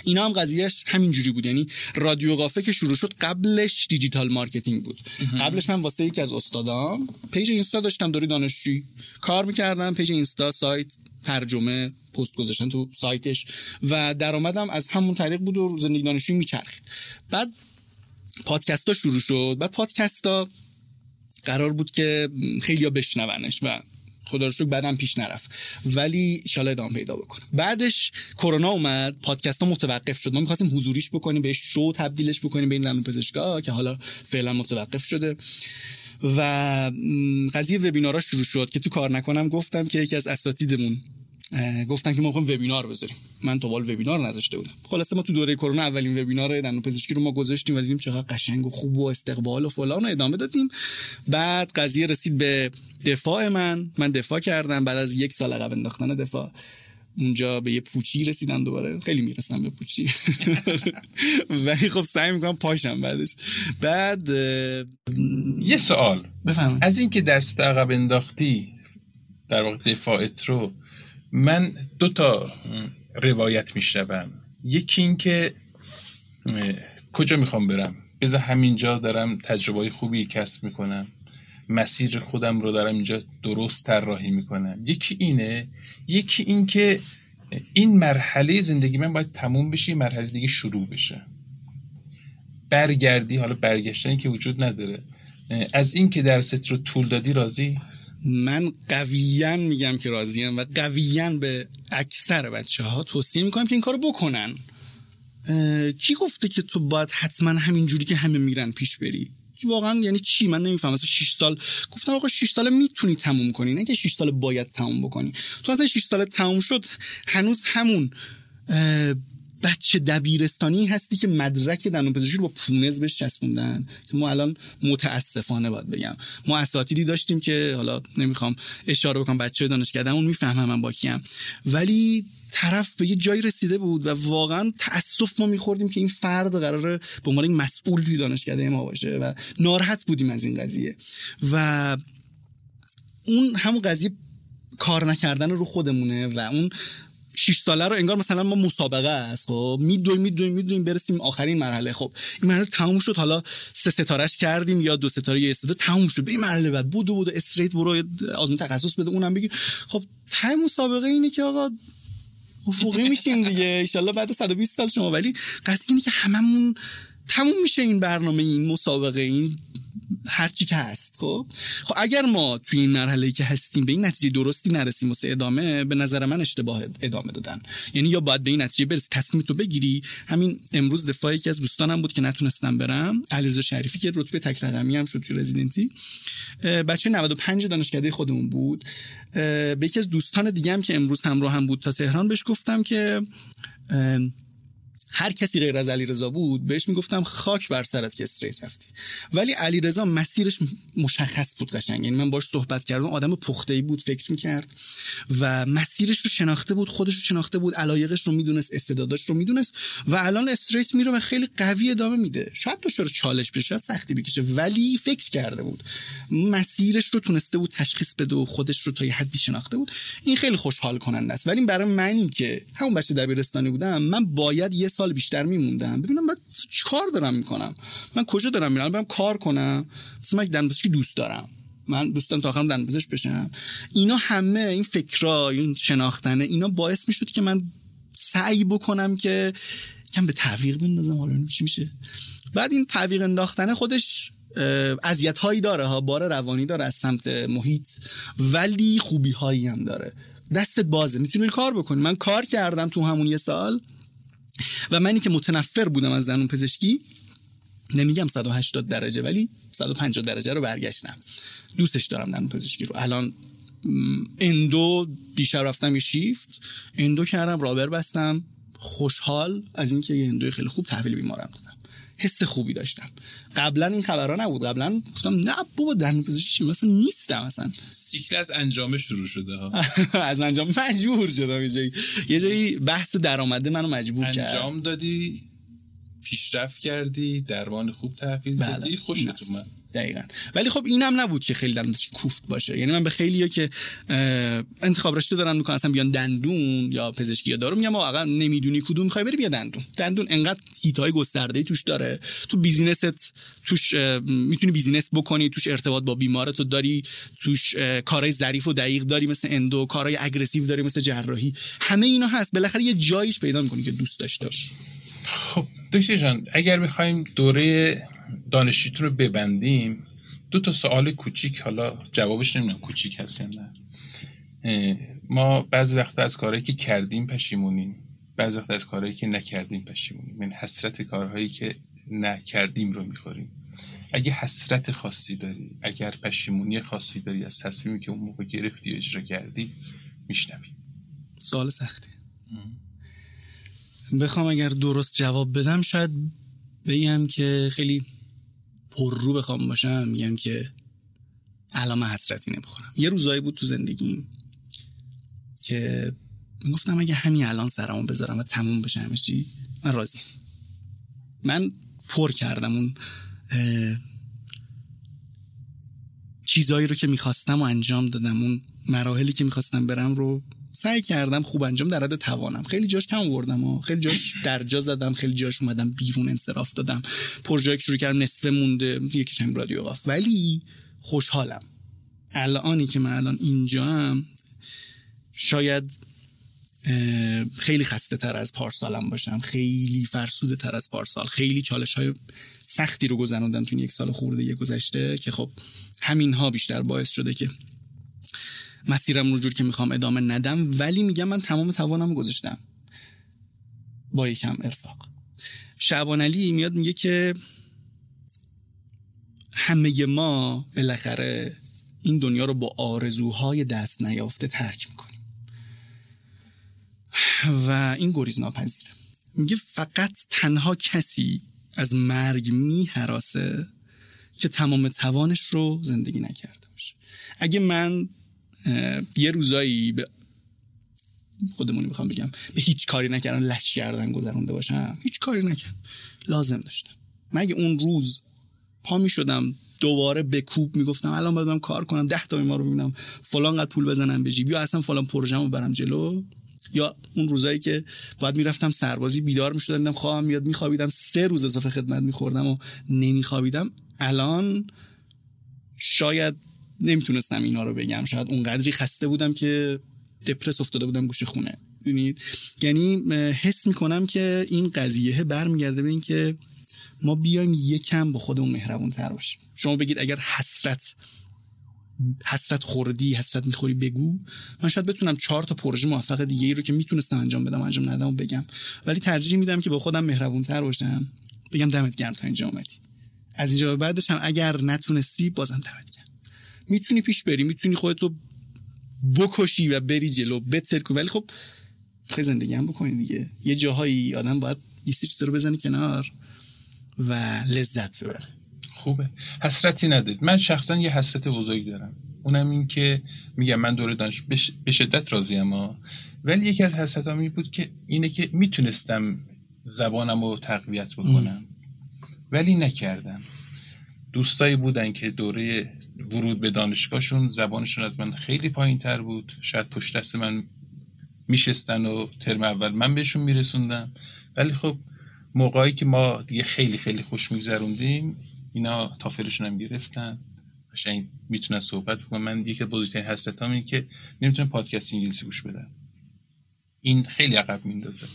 اینا هم قضیهش همینجوری بود. یعنی رادیو قافه که شروع شد قبلش digital marketing بود. قبلش من واسه یکی از استادام page اینستا داشتم دوره دانشجویی. کار می‌کردم page اینستا سایت ترجمه پست گذاشتن تو سایتش. و درآمدم از همون طریق بود و زندگی دانشجویی میچرخید. بعد پادکست ها شروع شد. بعد پادکست ها قرار بود که خیلی ها بشنونش و خدا رو بدم پیش نرفت. ولی ان ادامه پیدا بکنه. بعدش کرونا اومد پادکست ها متوقف شد. ما می‌خواستیم حضوریش بکنیم به شو تبدیلش بکنیم بین دندون پزشکا که حالا فعلا متوقف شده. و قضیه وبینارها شروع شد که تو کار نکنم گفتم که یکی از اساتیدمون گفتن که ما می‌خوایم وبینار بذاریم. من تو بال وبینار نذاشته بودم. خلاصه ما تو دوره کرونا اولین وبینار دندون پزشکی رو ما گذاشتیم و دیدیم چقدر قشنگ و خوب و استقبال و فلان و ادامه دادیم. بعد قضیه رسید به دفاع من. من دفاع کردم. بعد از یک سال عقب انداختن دفاع اونجا به یه پوچی رسیدن دوباره. خیلی می‌رسم به پوچی. ولی خب سعی می‌کنم پاشم بعدش. بعد یه سوال. بفهم از اینکه درس عقب انداختی در واقع دفاعت رو من دو تا روایت میشنوم. یکی این که کجا می‌خوام برم؟ بذار همینجا دارم تجربه خوبی کسب می‌کنم. مسیر خودم رو دارم اینجا درست طراحی می‌کنم. یکی اینه یکی این که این مرحله زندگی من باید تموم بشه مرحله دیگه شروع بشه. برگردی حالا برگشتن که وجود نداره. از این که درست رو طول دادی راضی؟ من قویا میگم که راضیم و قویا به اکثر بچه ها توصیه می‌کنم که این کارو بکنن. کی گفته که تو باید حتما همین جوری که همه میرن پیش بری؟ واقعا یعنی چی؟ من نمی‌فهمم. مثلا 6 سال گفتم آقا 6 سال می‌تونی تموم کنی نه که 6 سال باید تموم بکنی. تو اصلا 6 سال تموم شد هنوز همون بچه دبیرستانی هستی که مدرک دندون پزشکی رو با پونز بهش چسبوندن. که ما الان متاسفانه باید بگم. ما اساتیدی داشتیم که حالا نمی‌خوام اشاره بکنم بچه دانشکدهمون می‌فهمم من با کیم. ولی طرف به یه جایی رسیده بود و واقعا تاسف ما میخوردیم که این فرد قراره به عنوان مسئول توی دانشکده ما باشه و ناراحت بودیم از این قضیه. و اون همون قضیه کار نکردن رو خودمونه و اون 6 ساله رو انگار مثلا ما مسابقه است خب؟ میدویم میدویم میدویم برسیم آخرین مرحله. خب این مرحله تموم شد. حالا سه ستارهش کردیم یا دو ستاره یا ستاره تموم شد. این مرحله بعد. بودو بودو استریت برو آزمون تخصص بده اونم بگیر. خب تای مسابقه اینه که آقا افقی میشیم دیگه. ایشالله بعد 120 سال شما. ولی قضیه اینه که هممون تموم میشه این برنامه این مسابقه این هرچی که هست خب؟ خب اگر ما توی این مرحله که هستیم به این نتیجه درستی نرسیم واسه ادامه به نظر من اشتباه ادامه دادن. یعنی یا باید به این نتیجه برسی تصمیم تو بگیری. همین امروز دفاعی که از دوستانم بود که نتونستم برم علیرضا شریفی که رتبه تک رقمی هم شد توی رزیدنتی. بچه 95 دانشکده خودمون بود. به یکی از دوستان دیگه هم که امروز همراه هم بود تا تهران بهش گفتم که هر کسی غیر از علیرضا بود بهش می‌گفتم خاک بر سرت که استریت رفتی. ولی علیرضا مسیرش مشخص بود قشنگ. یعنی من باش صحبت کردم آدم پخته بود فکر می‌کرد. و مسیرش رو شناخته بود خودش رو شناخته بود علایقش رو می‌دونست استعداداش رو می‌دونست و الان استریت میره و خیلی قوی ادامه میده. شاید دچار چالش بشه شاید سختی بکشه ولی فکر کرده بود. مسیرش رو تونسته بود تشخیص بده و خودش رو تا یه حدی شناخته بود. این خیلی خوشحال کننده است. ولی برای منی که همون بچه دبیرستانی بودم من باید یه بیشتر میموندم. ببینم بعد چی کار دارم می‌کنم؟ من کجا دارم میرم؟ برم کار کنم. مثلا من دندپزشکی دوست دارم. من دوستم تا آخرم دندپزشک بشم. اینا همه این فکرا این شناختنه اینا باعث می‌شد که من سعی بکنم که کم به تعویق بندازم. حالا چی میشه. بعد این تعویق انداختنه خودش اذیت هایی داره. ها بار روانی داره از سمت محیط. ولی خوبی هایی هم داره. دستت بازه. می‌تونی کار بکنی. من کار کردم تو همون یه سال. و منی که متنفر بودم از زنون پزشکی نمیگم 180 درجه ولی 150 درجه رو برگشتم. دوستش دارم زنون پزشکی رو. الان اندو بیشتر رفتم یه شیفت اندو کردم رابر بستم. خوشحال از اینکه یه اندوی خیلی خوب تحویل بیمارم. حس خوبی داشتم. قبلا این خبرها نبود. قبلا گفتم نه بابا دندون پزشکی مثلا نیستم اصلا. سیکل از انجام شروع شده ها. از انجام مجبور شدم یه جایی. یه جایی بحث درآمده منو مجبور کرد. انجام دادی؟ پیشرفت کردی درمان خوب تحویل بله. دادی خوشت اومد. دقیقا. ولی خب اینم نبود که خیلی دندونش کوفت باشه. یعنی من به خیلی که انتخاب رشته دارن می‌کنن اصلا بیان دندون یا پزشکی یا دارو میگم واقعا نمی‌دونی کدوم می‌خوای بری بیا دندون. دندون انقدر هیتای گسترده توش داره. تو business ت توش می‌تونی business بکنی توش ارتباط با بیمارت تو داری توش کارهای ظریف و دقیق داری مثل endo کارهای aggressive داری مثل جراحی. همه اینا هست. بالاخره یه جایش پیدا می‌کنی که دوست داشته باشی. خب دکتر جان اگر بخوایم دوره دانشجوتون رو ببندیم دو تا سوال کوچیک حالا جوابش نمی‌دونم کوچیک هست یا نه. ما بعضی وقت از کارهایی که کردیم پشیمونیم بعضی وقت از کارهایی که نکردیم پشیمونیم. این حسرت کارهایی که نکردیم رو می‌خوریم. اگه حسرت خاصی داری اگر پشیمونی خاصی داری از تصمیمی که اون موقع گرفتی و اجرا کردی میشنوی سوال سختی بخوام اگر درست جواب بدم شاید بگم که خیلی پر رو بخوام باشم میگم که علامه حسرتی نمی‌خورم. یه روزایی بود تو زندگیم که می‌گفتم اگه همین الان سرمو بذارم و تموم بشه همه چی؟ من راضی. من پر کردم اون چیزایی رو که می‌خواستم و انجام دادم اون مراحلی که می‌خواستم برم رو سعی کردم خوب انجام در حد توانم. خیلی جاش کم آوردم و خیلی جاش درجا زدم خیلی جاش اومدم بیرون انصراف دادم. پروژه شروع کردم نصفه مونده یکیش هم رادیو قاف. ولی خوشحالم. الانی که من الان اینجا هم شاید خیلی خسته تر از پارسالم باشم. خیلی فرسوده تر از پارسال. خیلی چالش های سختی رو گذروندم تو یک سال خورده یه گذشته که خب همین ها بیشتر باعث شده که مسیرم رو جور که می‌خوام ادامه ندم ولی میگم من تمام توانم گذاشتم. با یکم ارفاق. شعبان علی میاد میگه که همه ما بالاخره این دنیا رو با آرزوهای دست نیافته ترک می‌کنیم. و این گریز ناپذیره. میگه فقط تنها کسی از مرگ میهراسه که تمام توانش رو زندگی نکرده باشه. اگه من یه روزایی به خودمونی می‌خوام بگم. به هیچ کاری نکردن لش کردن گذرونده باشم هیچ کاری نکردم لازم داشتم مگه اون روز پا می‌شدم دوباره به کوب می‌گفتم الان باید کار کنم ده تا ما رو ببینم فلان قد پول بزنم به جیب یا اصلا فلان پروژه‌مو برم جلو یا اون روزایی که باید می‌رفتم سربازی بیدار می‌شدم دیدم خواهم میاد میخوابیدم سه روز اضافه خدمت میخوردم و نمیخوابیدم. الان شاید نمی‌تونستم اینا رو بگم. شاید اونقدری خسته بودم که دپرس افتاده بودم گوش خونه. یعنی حس می‌کنم که این قضیه برمیگرده به این که ما بیایم یکم با خودمون مهربون تر باشیم. شما بگید اگر حسرت حسرت خوردی حسرت می‌خوری بگو. من شاید بتونم چهار تا پروژه موفق دیگه ای رو که می‌تونستم انجام بدم انجام ندم و بگم. ولی ترجیح میدم که با خودم مهربون تر باشم. بگم دمت گرم تا اینجا اومدی. از اینجا به بعدش هم اگر نتونستی بازم دمت می‌تونی پیش بری می‌تونی خودتو بکشی و بری جلو بتر ولی خب خیلی زندگی هم بکنی دیگه. یه جاهایی آدم باید یه چیز رو بزنی کنار و لذت ببره. خوبه. حسرتی ندید. من شخصا یه حسرت بزرگ دارم. اونم این که میگم من دوره دانش به شدت راضیم ها. ولی یکی از حسرتام این بود که اینه که می‌تونستم زبانم رو تقویت بکنم. ولی نکردم. دوستایی بودن که دوره ورود به دانشگاهشون زبانشون از من خیلی پایین تر بود. شاید پشت دست من میشستن و ترم اول من بهشون میرسوندم. ولی خب موقعی که ما دیگه خیلی خیلی خوش میگذروندیم اینا تافلشون هم گرفتن. قشنگ می‌تونن صحبت بکنن. من یکی بزرگترین حسرتام اینه که نمی‌تونم پادکست انگلیسی گوش بدم این خیلی عقب میندازه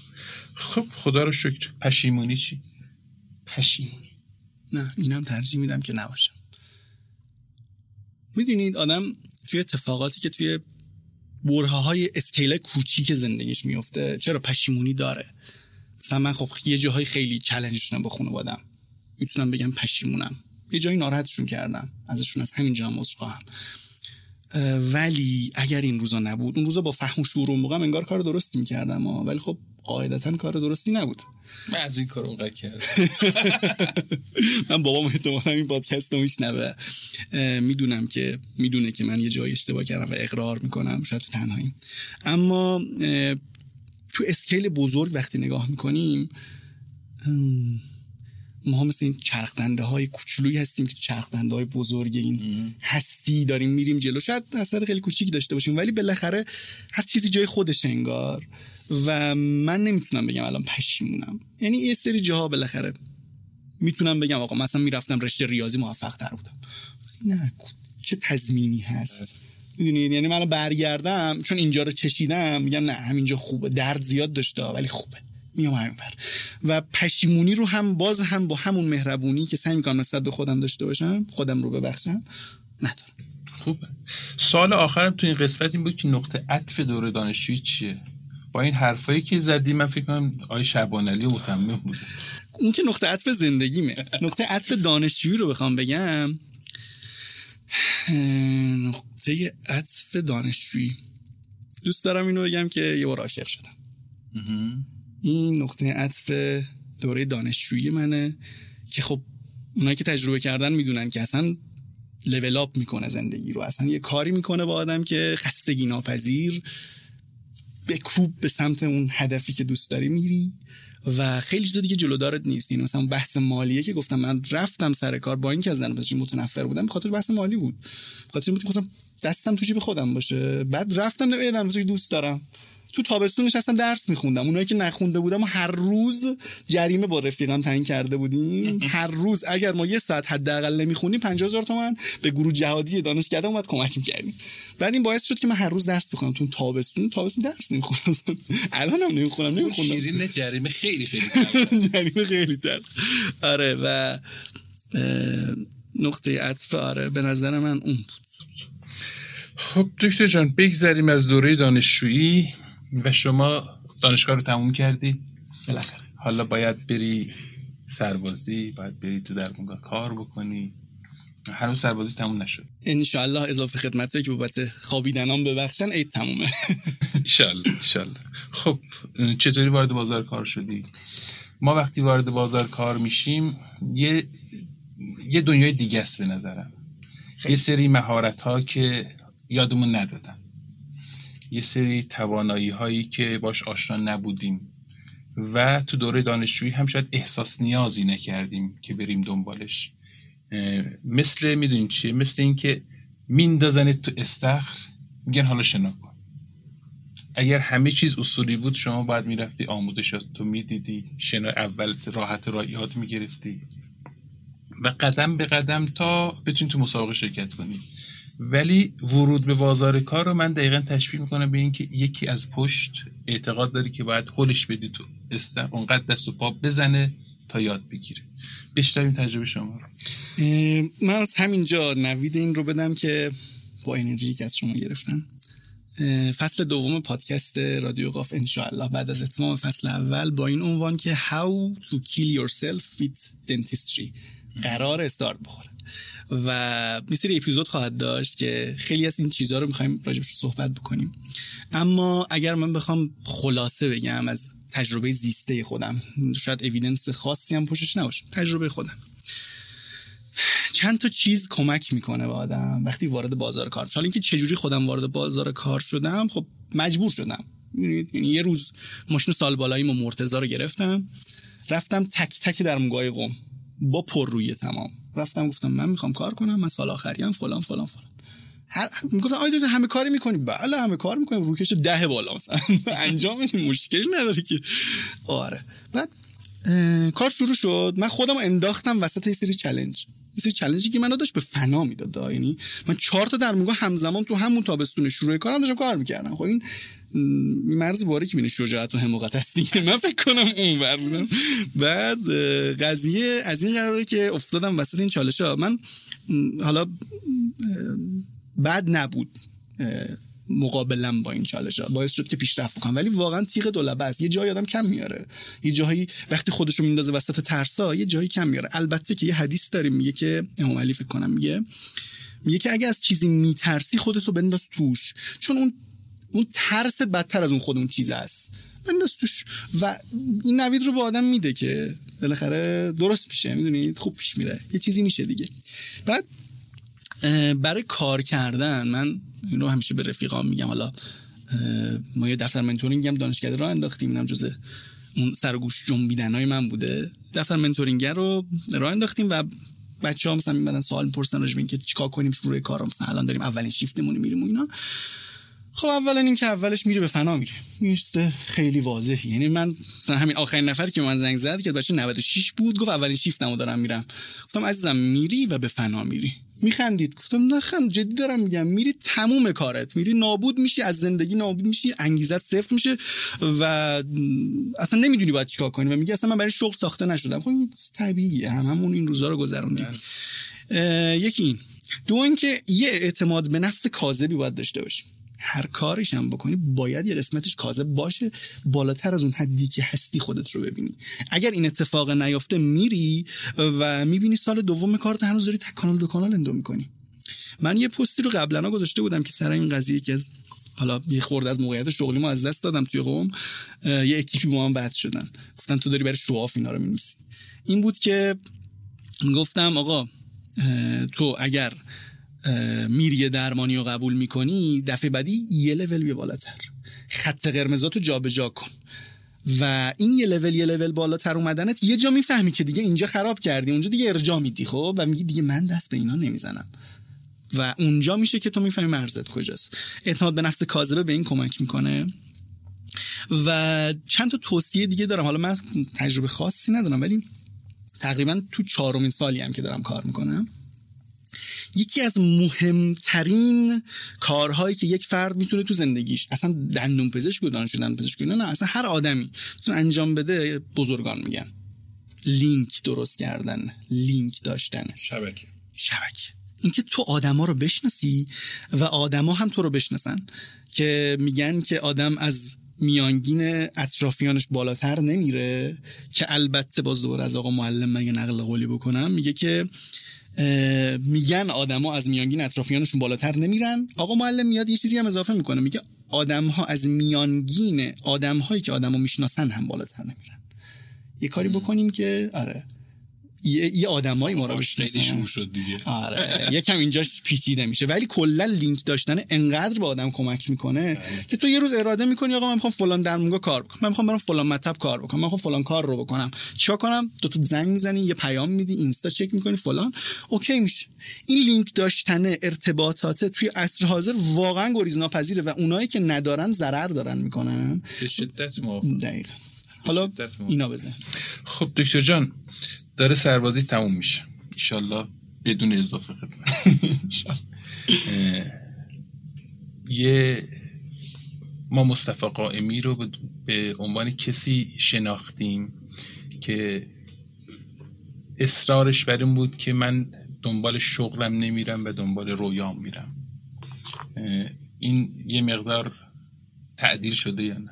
خب خدا رو شکر. پشیمونی چی؟ پشیمونی. نه اینم ترجیح میدم که نباشم. می‌دونید آدم توی اتفاقاتی که توی بره های اسکیل کوچیک زندگیش میفته چرا پشیمونی داره؟ مثلا من خب یه جاهای خیلی چلنج شدم با خانوادم می‌تونم بگم پشیمونم. یه جایی ناراحتشون کردم. ازشون از همین جا خواهم. ولی اگر این روزا نبود اون روزا با فهم و شعور اون موقع انگار کار درستی می‌کردم ولی خب قاعدتا کار درستی نبود. من از این کار اونقدر کردم. من بابام احتمالا این پادکست رو میشنوه. می‌دونم که می‌دونه که من یه جایی اشتباه کردم و اقرار می‌کنم. شاید تو تنهایی اما تو اسکیل بزرگ وقتی نگاه می‌کنیم ما مثل این چرخدنده های کوچولویی هستیم که چرخدنده های بزرگ این هستی داریم میریم جلو. شاید اثر خیلی کوچیکی داشته باشیم ولی بالاخره هر چیزی جای خودش انگار. و من نمی‌تونم بگم الان پشیمونم. یعنی یه سری جاها بالاخره می‌تونم بگم آقا مثلا می‌رفتم رشته ریاضی موفق تر بودم نه چه تضمینی هست؟ می‌دونید یعنی من برگردم چون اینجا رو چشیدم میگم نه همینجا خوبه. درد زیاد داشته ولی خوبه. میام همین بر. و پشیمونی رو هم باز هم با همون مهربونی که سعی می‌کنم نسبت به خودم داشته باشم خودم رو ببخشم ندارم. خوبه. سال آخرم تو این قسمت این بود که نقطه عطف دور دانشجویی چیه؟ با این حرفایی که زدی من فکر کنم آی شعبان علی متمم بود اون که نقطه عطف زندگیمه. نقطه عطف دانشجویی رو بخوام بگم. نقطه عطف دانشجویی. دوست دارم اینو بگم که یه بار عاشق شدم. این نقطه عطف دوره دانشجویی منه که خب اونایی که تجربه کردن می‌دونن که اصلا لول اپ می‌کنه زندگی رو. اصلا یه کاری می‌کنه با آدم که خستگی ناپذیر بکوب به سمت اون هدفی که دوست داری میری و خیلی چیز دیگه جلودارت نیست. این یعنی مثلا بحث مالیه که گفتم من رفتم سر کار با اینکه از نرم متنفر بودم به خاطر بحث مالی بود. به خاطر اینکه دستم تو جیب خودم باشه. بعد رفتم نمی‌دونم دوست دارم. تو تابستون نشستم درس میخوندم. اونایی که نخونده بودم و هر روز جریمه با رفیقم تعیین کرده بودیم. هر روز اگر ما یه ساعت حداقل نمی‌خونیم 50000 تومان به گروه جهادی دانشکده اومد کمک می‌کردیم. بعد این باعث شد که من هر روز درس بخونم. تو تابستون تابستون درس نمی‌خونم. الان هم نمی‌خونم نمی‌خونم شیرین جریمه خیلی خیلی جریمه خیلی تر. آره و نقطه عطف آره به نظر من اون بود. خب دکتر جان بگذریم از دوره دانشجویی. و شما دانشگاه رو تموم کردی؟ بالاخره. حالا باید بری سربازی باید بری تو درمونگاه کار بکنی. هنوز سربازی تموم نشد. انشالله اضافه خدمت که بابت خوابیدنام ببخشن عید تمومه. انشالله انشالله خب چطوری وارد بازار کار شدی؟ ما وقتی وارد بازار کار میشیم یه یه دنیای دیگه است به نظرم. یه سری مهارت ها که یادمون ندادن. یه سری توانایی هایی که باش آشنا نبودیم. و تو دوره دانشجویی هم شاید احساس نیازی نکردیم که بریم دنبالش. مثل می‌دونین چیه؟ مثل اینکه میندازن تو استخر میگن حالا شنا کن. اگر همه چیز اصولی بود شما باید می‌رفتی آموزشات تو می‌دیدی شنا اول راحت را یاد می‌گرفتی. و قدم به قدم تا بتونی تو مسابقه شرکت کنی. ولی ورود به بازار کار رو من دقیقا تشبیه می‌کنم به اینکه یکی از پشت اعتقاد داری که باید هلش بدی تو استن اونقدر دست و پا بزنه تا یاد بگیره. این تجربه شما رو. من از همینجا نوید این رو بدم که با انرژی که از شما گرفتم. فصل دوم پادکست رادیو قاف انشاءالله بعد از اتمام فصل اول با این عنوان که How to kill yourself with dentistry. قرار استارت بخوره. و میسری اپیزود خواهد داشت که خیلی از این چیزها رو می‌خوایم راجبش صحبت بکنیم. اما اگر من بخوام خلاصه بگم از تجربه زیسته خودم شاید اویدنس خاصی هم پشتش نباشه. تجربه خودم. چند تا چیز کمک می‌کنه به آدم وقتی وارد بازار کار حالا اینکه چجوری خودم وارد بازار کار شدم خب مجبور شدم. یعنی یه روز ماشین سال بالاییم و مرتزا رو گرفتم. رفتم تک تک در مگاه قوم. با پر روی تمام. رفتم گفتم من می‌خوام کار کنم من سال آخریم فلان فلان فلان. هر می‌گفتن آیا همه کاری می‌کنی؟ بله همه کار می‌کنیم. روکش ده بالا مثلا. انجام میدیم. مشکلی نداره که. آره. بعد کار شروع شد. من خودم انداختم وسط یه سری چلنج یه سری چلنجی که منو داشت به فنا می‌داد. یعنی من چهار تا در موقع همزمان تو همون تابستون شروع کارم داشتم کار می‌کردم. خب این مرز باره که بینه شجاعت و حماقت هست دیگه. من فکر کنم اون بر بودم. بعد قضیه از این قراره که افتادم وسط این چالش ها. من حالا بعد نبود مقابلم با این چالش ها. باعث شد که پیشرفت بکنم. ولی واقعا تیغ دولبه است. یه جایی آدم کم میاره. یه جایی وقتی خودشو میندازه وسط ترسا یه جایی کم میاره. البته که یه حدیث داریم میگه که امام علی فکر کنم میگه میگه که اگه از چیزی میترسی خودتو بنداز توش. چون اون اون ترس بدتر از اون خود اون چیز است توش و این نوید رو به آدم میده که بالاخره درست میشه می‌دونید؟ خوب پیش میره. یه چیزی میشه دیگه. بعد برای کار کردن من این رو همیشه به رفیقام میگم. حالا ما یه دفتر mentoring هم دانشکده راه انداختیم. اینم جزء اون سرگوش جنبیدن های من بوده. دفتر mentoring رو راه انداختیم و بچه ها مثلا میمدن سوال می‌پرسن راجب اینکه چیکار کنیم شروع کار مثلا الان داریم اولین شیفتمون میریم و اینا. خب اولا این که اولش میره به فنا میره. میسته خیلی واضحی یعنی من مثلا همین آخرین نفر که من زنگ زد که بچه 96 بود گفت اولین شیفتمو دارم میرم. گفتم عزیزم میری و به فنا میری. میخندید. گفتم نخند جدی دارم میگم. میری تموم کارت. میری نابود میشی از زندگی نابود میشی انگیزت صفر میشه و اصلا نمی‌دونی باید چیکار کنی. و میگه اصلا من برای شغل ساخته نشدم. خب طبیعیه. هممون این روزا رو گذروندیم. بله. یکی این. دو اینکه یه اعتماد به نفس کاذبی باید داشته باشیم. هر کارش هم بکنی باید یه قسمتش کاذب باشه بالاتر از اون حدی که هستی خودت رو ببینی. اگر این اتفاق نیافته میری و می‌بینی سال دوم کارت هنوز داری تک کانال دو کانال اندو می‌کنی. من یه پستی رو قبلا گذاشته بودم که سر این قضیه که از حالا یه خورده از موقعیت شغلی ما از دست دادم توی قوم یه اکیپی با من بعد شدن. گفتن تو داری برای شواف اینا رو میمیسی این بود که گفتم آقا تو اگر میری درمانی رو قبول می‌کنی دفعه بعدی یه لول بیا بالاتر. خط قرمزاتو جابجا کن. و این یه لول یه لول بالاتر اومدنت یه جا می‌فهمی که دیگه اینجا خراب کردی اونجا دیگه ارجا میدی خب؟ و میگی دیگه من دست به اینا نمی‌زنم. و اونجا میشه که تو می‌فهمی مرزت کجاست. اعتماد به نفس کاذبه به این کمک می‌کنه. و چند تا توصیه دیگه دارم. حالا من تجربه خاصی ندارم ولی تقریبا تو چهارمین سالی هم که دارم کار می‌کنم. یکی از مهمترین کارهایی که یک فرد می‌تونه تو زندگیش اصلا دندون پزشک و دانشجو دندون پزشک نه اصلا هر آدمی می‌تونه انجام بده بزرگان میگن. لینک درست کردن لینک داشتن. شبکه. شبکه. اینکه تو آدما رو بشناسی و آدما هم تو رو بشناسن که میگن که آدم از میانگین اطرافیانش بالاتر نمیره که البته باز دوباره از آقا معلم من نقل قولی بکنم میگه که میگن آدما از میانگین اطرافیانشون بالاتر نمیرن. آقا معلم میاد یه چیزی هم اضافه می‌کنه میگه آدم ها از میانگین آدم هایی که آدمو می‌شناسن هم بالاتر نمیرن. یه کاری بکنیم که آره. یه, یه آدمایی ما رو شد دیگه. آره. یکم اینجاش پیچیده میشه. ولی کلا لینک داشتن انقدر به آدم کمک می‌کنه بله. که تو یه روز اراده می‌کنی آقا من می‌خوام فلان درمونگاه کار بکنم. من می‌خوام برم فلان مطب کار بکنم. من می‌خوام فلان کار رو بکنم. چیکار کنم؟ دو تا زنگ می‌زنی یه پیام میدی اینستا چک می‌کنی فلان. OK میشه. این لینک داشتن ارتباطات توی عصر حاضر واقعا گریز ناپذیره و اونایی که ندارن ضرر دارن می‌کنن. به شدت دقیقاً. حالا اینا بزن. خب دکتر جان داره سربازی تموم میشه. ایشالله بدون اضافه خدمت. یه ما مصطفی قائمی رو به عنوان کسی شناختیم که اصرارش بر این بود که من دنبال شغلم نمیرم و دنبال رویام میرم. این یه مقدار تعدیل شده یا نه؟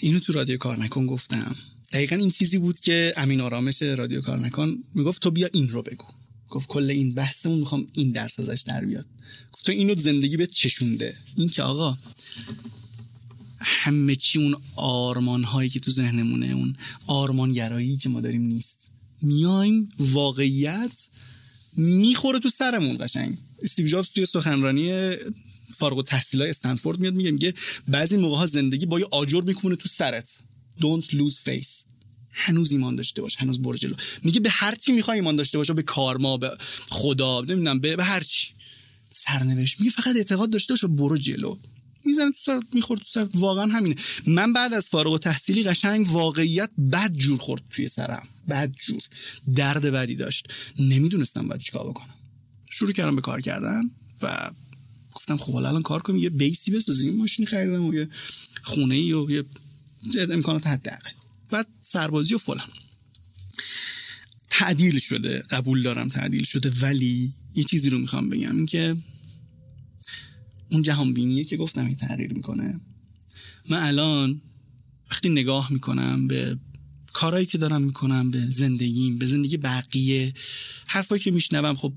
اینو تو رادیو کار نکن گفتم. دقیقا این چیزی بود که امین آرامش رادیو کار نکن می‌گفت تو بیا این رو بگو. گفت کل این بحثمون می‌خوام این درس ازش در بیاد. گفت تو اینو زندگی به چشونده. این که آقا همه چی اون آرمان هایی که تو ذهنمونه اون آرمانگرایی که ما داریم نیست. میایم واقعیت می‌خوره تو سرمون قشنگ. استیو جابز توی سخنرانی فارغ التحصیل های استنفورد میاد میگه میگه بعضی موقع ها زندگی با یه آجر می‌کنه تو سرت. Don't lose face هنوز ایمان داشته باش هنوز برو جلو. میگه به هر چی می‌خوای ایمان داشته باش به کارما به خدا نمی‌دونم به, به هر چی. سرنوشت. میگه فقط اعتقاد داشته باش برو جلو. می‌زنه تو سرت می‌خورد تو سرت واقعا همینه. من بعد از فارغ و تحصیلی قشنگ واقعیت بد جور خورد توی سرم. بد جور. درد بدی داشت. نمی‌دونستم باید چیکار بکنم. شروع کردم به کار کردن و گفتم خب الان کار کنیم یه بیسی بسازیم. ماشینی خریدم و یه خونه ای و یه امکانات حداقل. بعد سربازی و فلان. تعدیل شده قبول دارم تعدیل شده ولی یه چیزی رو می‌خوام بگم که اون جهان بینیه که گفتم این تغییر می‌کنه. من الان وقتی نگاه می‌کنم به کارهایی که دارم می‌کنم به زندگیم به زندگی بقیه حرفایی که میشنوم خب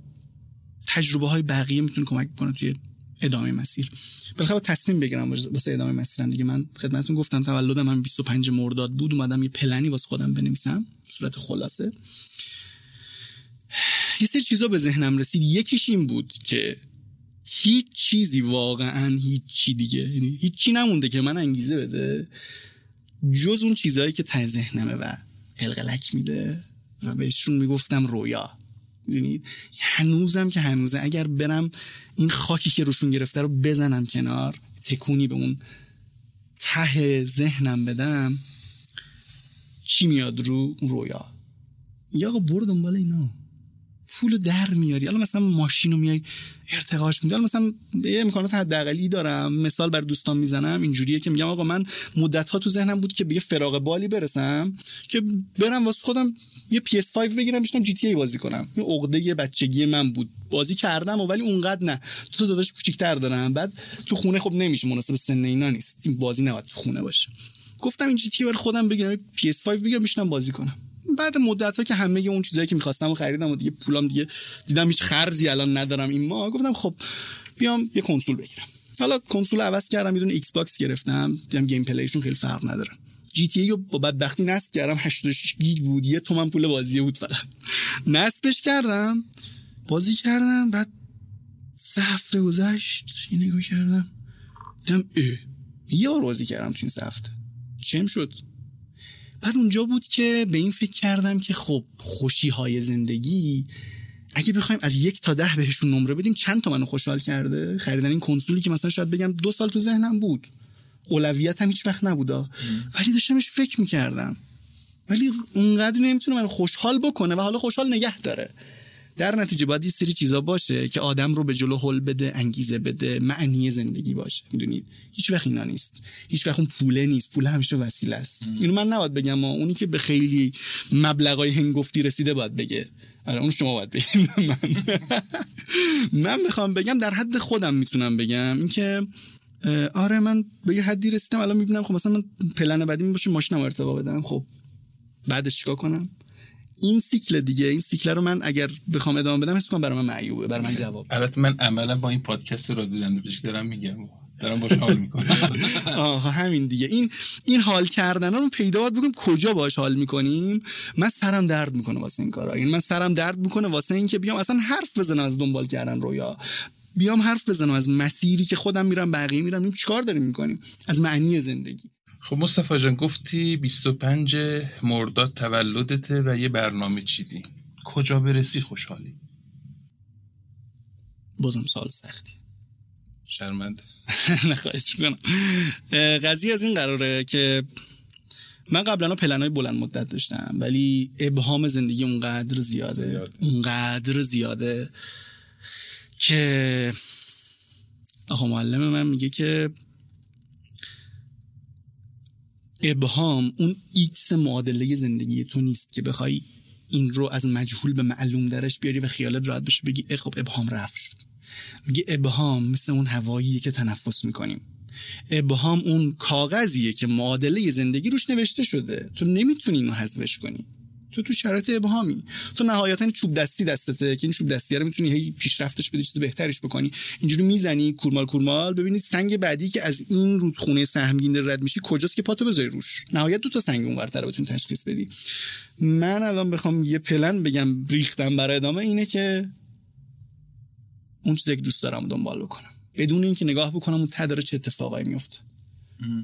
تجربه های بقیه می‌تونه کمک کنه توی ادامه مسیر. بالاخره تصمیم بگیرم واسه ادامه مسیرم دیگه. من خدمتتون گفتم تولد من 25 مرداد بود. اومدم یه پلنی واسه خودم بنویسم. صورت خلاصه. یه سری چیزا به ذهنم رسید. یکیش این بود که هیچ چیزی واقعا هیچ چی دیگه. یعنی هیچی نمونده که من انگیزه بده. جز اون چیزهایی که ته ذهنمه و قلقلک میده و بهشون می‌گفتم رویا. می‌دونید؟ هنوزم که هنوزه اگر برم این خاکی که روشون گرفته رو بزنم کنار تکونی به اون ته ذهنم بدم چی میاد رو؟ رویا. یا برو دنبال اینا. پول در میاری. الان مثلا ماشین رو میای ارتقاش میدی. مثلا یه امکانات حداقلی دارم. مثال بر دوستان می‌زنم. اینجوریه که میگم آقا من مدت ها تو ذهنم بود که به یه فراغ بالی برسم که برم واسه خودم یه PS5 بگیرم تی ای بازی کنم. این عقده بچگی من بود. بازی کردم و ولی اونقدر نه. تو داداش کوچیک‌تر دارم. بعد تو خونه خب نمیشه. مناسب سن اینا نیست. این بازی نباید تو خونه باشه. گفتم این جی تی خودم بگیرم. PS5 بگیرم بشنم بازی کنم. بعد مدت ها که همه اون چیزایی که می‌خواستم و خریدم و دیگه پولام دیگه دیدم هیچ خرجی الان ندارم این ما گفتم خب بیام یه کنسول بگیرم. حالا کنسول عوض کردم یه Xbox گرفتم دیدم gameplay شون خیلی فرق نداره. GTA رو با بدبختی نصب کردم 86 گیگ بود یه تومن پول بازی بود فقط. نصبش کردم بازی کردم بعد سه هفته گذشت یه نگاه کردم دیدم اه یه بار بازی کردم تو این سه هفته. چم شد. بعد اونجا بود که به این فکر کردم که خب خوشی های زندگی اگه بخوایم از یک تا ده بهشون نمره بدیم چند تا منو خوشحال کرده؟ خریدن این کنسولی که مثلا شاید بگم دو سال تو ذهنم بود. اولویت هم هیچ وقت نبودا. ولی داشتمش فکر می‌کردم. ولی اونقدر نمی‌تونه من خوشحال بکنه و حالا خوشحال نگه داره. در نتیجه باید یه سری چیزا باشه که آدم رو به جلو حل بده انگیزه بده معنی زندگی باشه. می‌دونید؟ هیچ وقت اینا نیست. هیچ وقت اون پوله نیست. پول همیشه وسیله است. اینو من نباید بگم ما اونی که به خیلی مبلغای هنگفتی رسیده باید بگه. آره اون شما باید بگیم من. من می‌خوام بگم در حد خودم می‌تونم بگم اینکه آره من به یه حدی رسیدم الان می‌بینم خب مثلا من پلن بعدی باشه ماشینم ارتقا بدم. خب بعدش چیکار کنم؟ این سیکل دیگه این سیکل رو من اگر بخوام ادامه بدم حس کنم برای من معیوبه برای من جواب البته من عملا با این پادکست رو دیدم دارم میگم. دارم باش حال می‌کنم. آها همین دیگه. این این حال کردن رو پیدا باید بگم کجا باش حال می‌کنیم؟ من سرم درد می‌کنه واسه این کارا. این من سرم درد می‌کنه واسه اینکه بیام اصلا حرف بزنم از دنبال کردن رویا. بیام حرف بزنم از مسیری که خودم میرم بقیه میرم چیکار داریم می‌کنیم؟ از معنی زندگی. خب مصطفی جان گفتی 25 مرداد تولدته و یه برنامه چیدی. کجا برسی خوشحالی؟ بازم سال سختی. شرمنده. نه خواهش کنم قضیه از این قراره که من قبلا پلنهای بلند مدت داشتم ولی ابهام زندگی اونقدر زیاده, زیاده. اونقدر زیاده که آقا معلم من میگه که ابهام اون X معادله زندگی تو نیست که بخوای این رو از مجهول به معلوم درش بیاری و خیالت راحت بشه بگی ای خب ابهام رفع شد. میگه ابهام مثل اون هواییه که تنفس می‌کنیم. ابهام اون کاغذیه که معادله زندگی روش نوشته شده. تو نمی‌تونی اینو حذفش کنی. تو تو شرایط ابهامی. تو نهایتا چوب دستی دستته که این چوب دستی رو می‌تونی هی پیشرفتش بدی چیز بهترش بکنی. اینجوری می‌زنی کورمال کورمال ببینید سنگ بعدی که از این رودخونه سهمگین رد میشی کجاست که پاتو بذاری روش؟ نهایت دو تا سنگ اونورتر بتونی تشخیص بدی. من الان بخوام یه پلن بگم ریختم برای ادامه اینه که اون چیزی که دوست دارم دنبال بکنم. بدون اینکه نگاه بکنم اون ته چه اتفاقایی میفته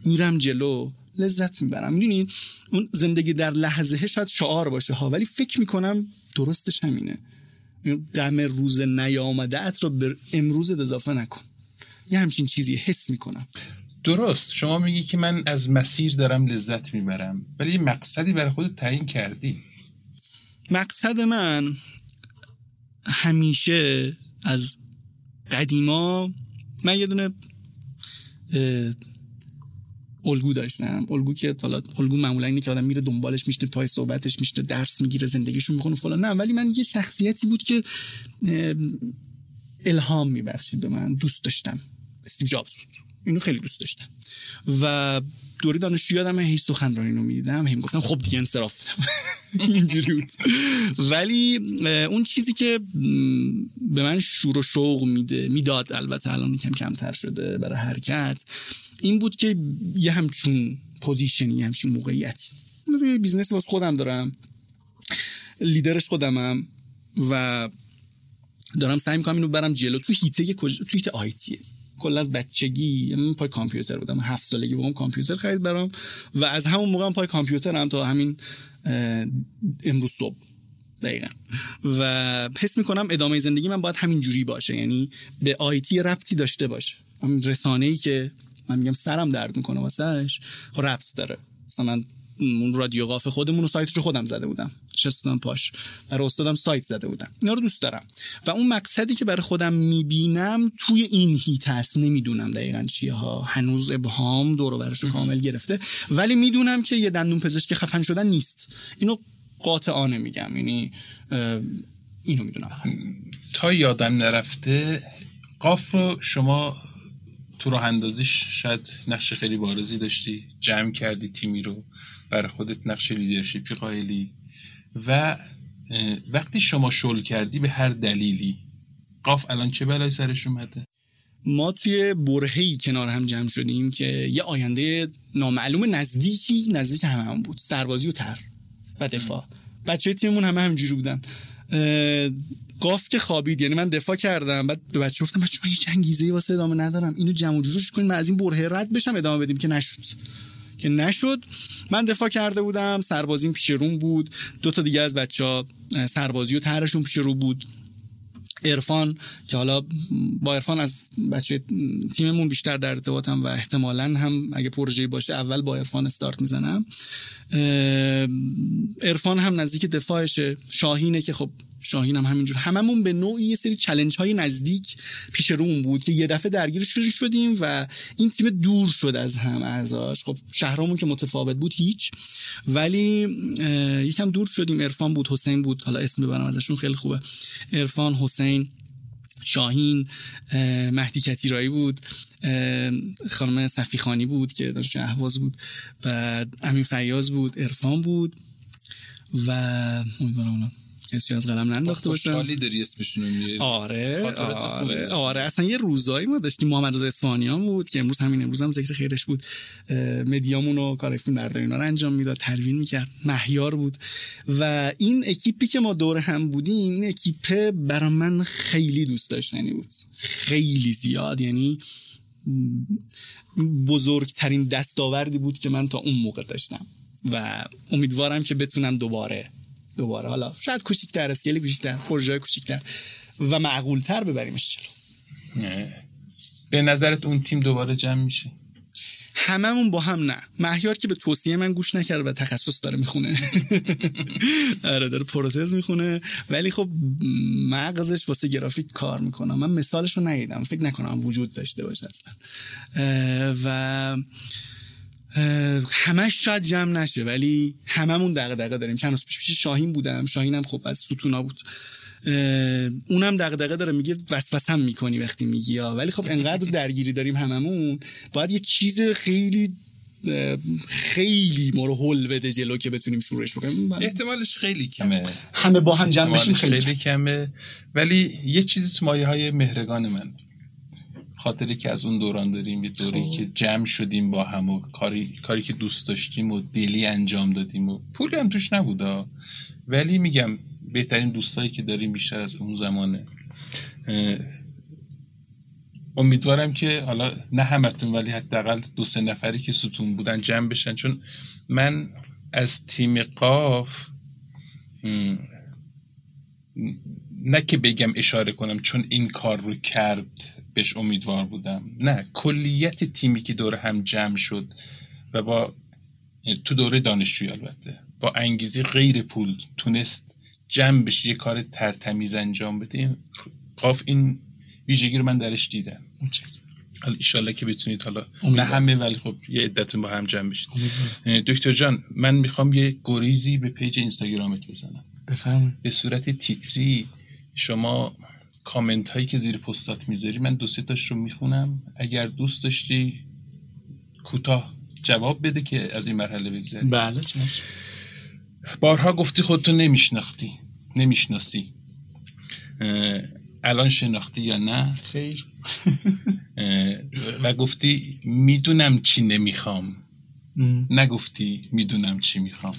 میرم جلو لذت می‌برم. می‌دونید اون زندگی در لحظه شاید شعار باشه ها ولی فکر می‌کنم درستش همینه. دم روز نیامده ات رو به امروز اضافه نکن. یه همچین چیزی حس می‌کنم. درست. شما میگی که من از مسیر دارم لذت می‌برم ولی یه مقصدی برای خود تعیین کردی. مقصد من همیشه از قدیما من یه دونه الگو داشتم. الگو که حالا الگو معمولا اینه که آدم میره دنبالش میشته پای صحبتش میشته درس می‌گیره زندگیشون می‌کنه فلان. نه ولی من یه شخصیتی بود که الهام میبخشید به من. دوست داشتم. استیو جابز بود. اینو خیلی دوست داشتم. و دوری دانشجو یادم هی سخنرانی رو می‌دیدم. هم گفتم خب دیگه انصراف اینجوری بود. ولی اون چیزی که به من شور و شوق میده می‌داد البته الان کم کمتر شده برای حرکت این بود که یه همچون position ی همچون موقعیتی. مثل business واسه خودم دارم. لیدرش خودمم و دارم سعی می‌کنم اینو برم جلو. تو حیطه. تو حیطه IT یه کلا از بچگی من پای کامپیوتر بودم. هفت سالگی بودم کامپیوتر خرید برام. و از همون موقع پای کامپیوترم تا همین امروز صبح دقیقا. و حس می‌کنم ادامه زندگی من باید همین جوری باشه. یعنی به آیتی ربطی داشته باشه. رسانه ای که من میگم سرم درد می‌کنه واسهش. خب ربط داره. مثلا من اون رادیو قاف خودمون رو سایتش رو خودم زده بودم. نشستم پاش. برای استادم سایت زده بودم. اینا رو دوست دارم. و اون مقصدی که برای خودم می‌بینم توی این هیت هست. نمی‌دونم دقیقا چیه ها. هنوز ابهام دور برش رو کامل گرفته. ولی می‌دونم که یه دندون پزشک خفن شدن نیست. اینو قاطعانه میگم. یعنی اینو می‌دونم. تا یادم نرفته قاف رو شما تو راه اندازیش شاید نقش خیلی بارزی داشتی جمع کردی تیمی رو برای خودت نقش لیدرشپی قائلی و وقتی شما شل کردی به هر دلیلی قاف الان چه بلای سرش اومده؟ ما توی برهی کنار هم جمع شدیم که یه آینده نامعلوم نزدیکی نزدیک همه هم بود سربازی و تر و دفاع. بچه تیممون همه همجوری بودن. قاف که خوابید یعنی من دفاع کردم بعد به بچه گفتم بچه من یه جنگیزه واسه ادامه ندارم. اینو جمع جورش کنیم من از این برهه رد بشم ادامه بدیم که نشد. که نشد من دفاع کرده بودم سربازیم پیش روم بود. دو تا دیگه از بچه ها سربازی و ترشون پیش رو بود. ارفان که حالا با ارفان از بچه تیممون بیشتر در ارتباطم و احتمالا هم اگه پروژه باشه اول با ارفان استارت می‌زنم. ارفان هم نزدیک دفاعشه. شاهینه که خب شاهین هم همینجور. هممون به نوعی یه سری چلنج های نزدیک پیش روم بود که یه دفعه درگیر شدیم و این تیم دور شد از هم اعضاش. خب شهرامون که متفاوت بود هیچ ولی یکم دور شدیم. عرفان بود حسین بود. حالا اسم ببرم ازشون خیلی خوبه. عرفان حسین شاهین مهدی کتیرایی بود. خانم صفی بود که داشت اهواز بود. و امین فیاض بود عرفان بود و امیدوارم کسی از قلم ننداخته باشه. خوشحالی داری اسمشون آره آره آره. اصلا یه روزایی ما داشتیم. محمد رضا اصفهانیان بود که امروز همین امروز هم ذکر خیرش بود. media مون و کار فیلم برداری اینا رو انجام می‌داد تدوین می‌کرد مهیار بود. و این اکیپی که ما دور هم بودیم این اکیپ برای من خیلی دوست داشتنی بود. خیلی زیاد. یعنی بزرگترین دستاوردی بود که من تا اون موقع داشتم. و امیدوارم که بتونم دوباره دوباره. حالا شاید کوچیک‌تر scale بیشتر پروژه کوچیک‌تر و معقولتر ببریمش چرا به نظرت اون تیم دوباره جمع میشه؟ هممون با هم نه. مهیار که به توصیه من گوش نکرد و تخصص داره می‌خونه. آره داره پروتز می‌خونه. ولی خب مغزش واسه گرافیک کار می‌کنه. من مثالش رو ندیدم. فکر نکنم وجود داشته باشه اصلا. و همش شاید جمع نشه ولی هممون دقیقه دقیقه داریم. چند روز پیش پیش شاهین بودم. شاهینم خب از ستونا بود. اونم دغدغه داره میگه وسوسه هم می‌کنی وقتی میگی ولی خب انقدر درگیری داریم هممون باید یه چیز خیلی خیلی ما رو هل بده جلو که بتونیم شروعش بکنیم. احتمالش خیلی کمه. همه. با هم جمع بشیم خیلی, خیلی کمه. ولی یه چیزی تو مایه های مهرگان من. خاطری که از اون دوران داریم یه دوری خب. که جمع شدیم با هم و کاری, کاری که دوست داشتیم و دلی انجام دادیم و پولی هم توش نبودا. ولی میگم بهترین دوستایی که داریم بیشتر از اون زمانه. امیدوارم که حالا نه همتون ولی حداقل دو سه نفری که ستون بودن جمع بشن. چون من از تیم قاف نه که بگم اشاره کنم چون این کار رو کرد. بهش امیدوار بودم. نه کلیت تیمی که دور هم جمع شد و با تو دوره دانشجویی البته با انگیزه‌ی غیر پول تونست جمع بشه یه کار تر تمیز انجام بده. قاف این ویژگی رو من درش دیدم. ایشالله که بتونید حالا نه همه ولی خب یه عدتون با هم جمع بشید. دکتر جان من می‌خوام یه گریزی به page Instagram ت بزنم. بفرمایید. به صورت تیتری شما کامنت هایی که زیر پستات می‌ذاری من دو سه تاش رو می‌خونم. اگر دوست داشتی کوتاه جواب بده که از این مرحله بگذری بله بارها گفتی خودتو نمیشناختی نمی‌شناسی. الان شناختی یا نه؟ خیر. و گفتی می‌دونم چی نمی‌خوام. نگفتی می‌دونم چی می‌خوام.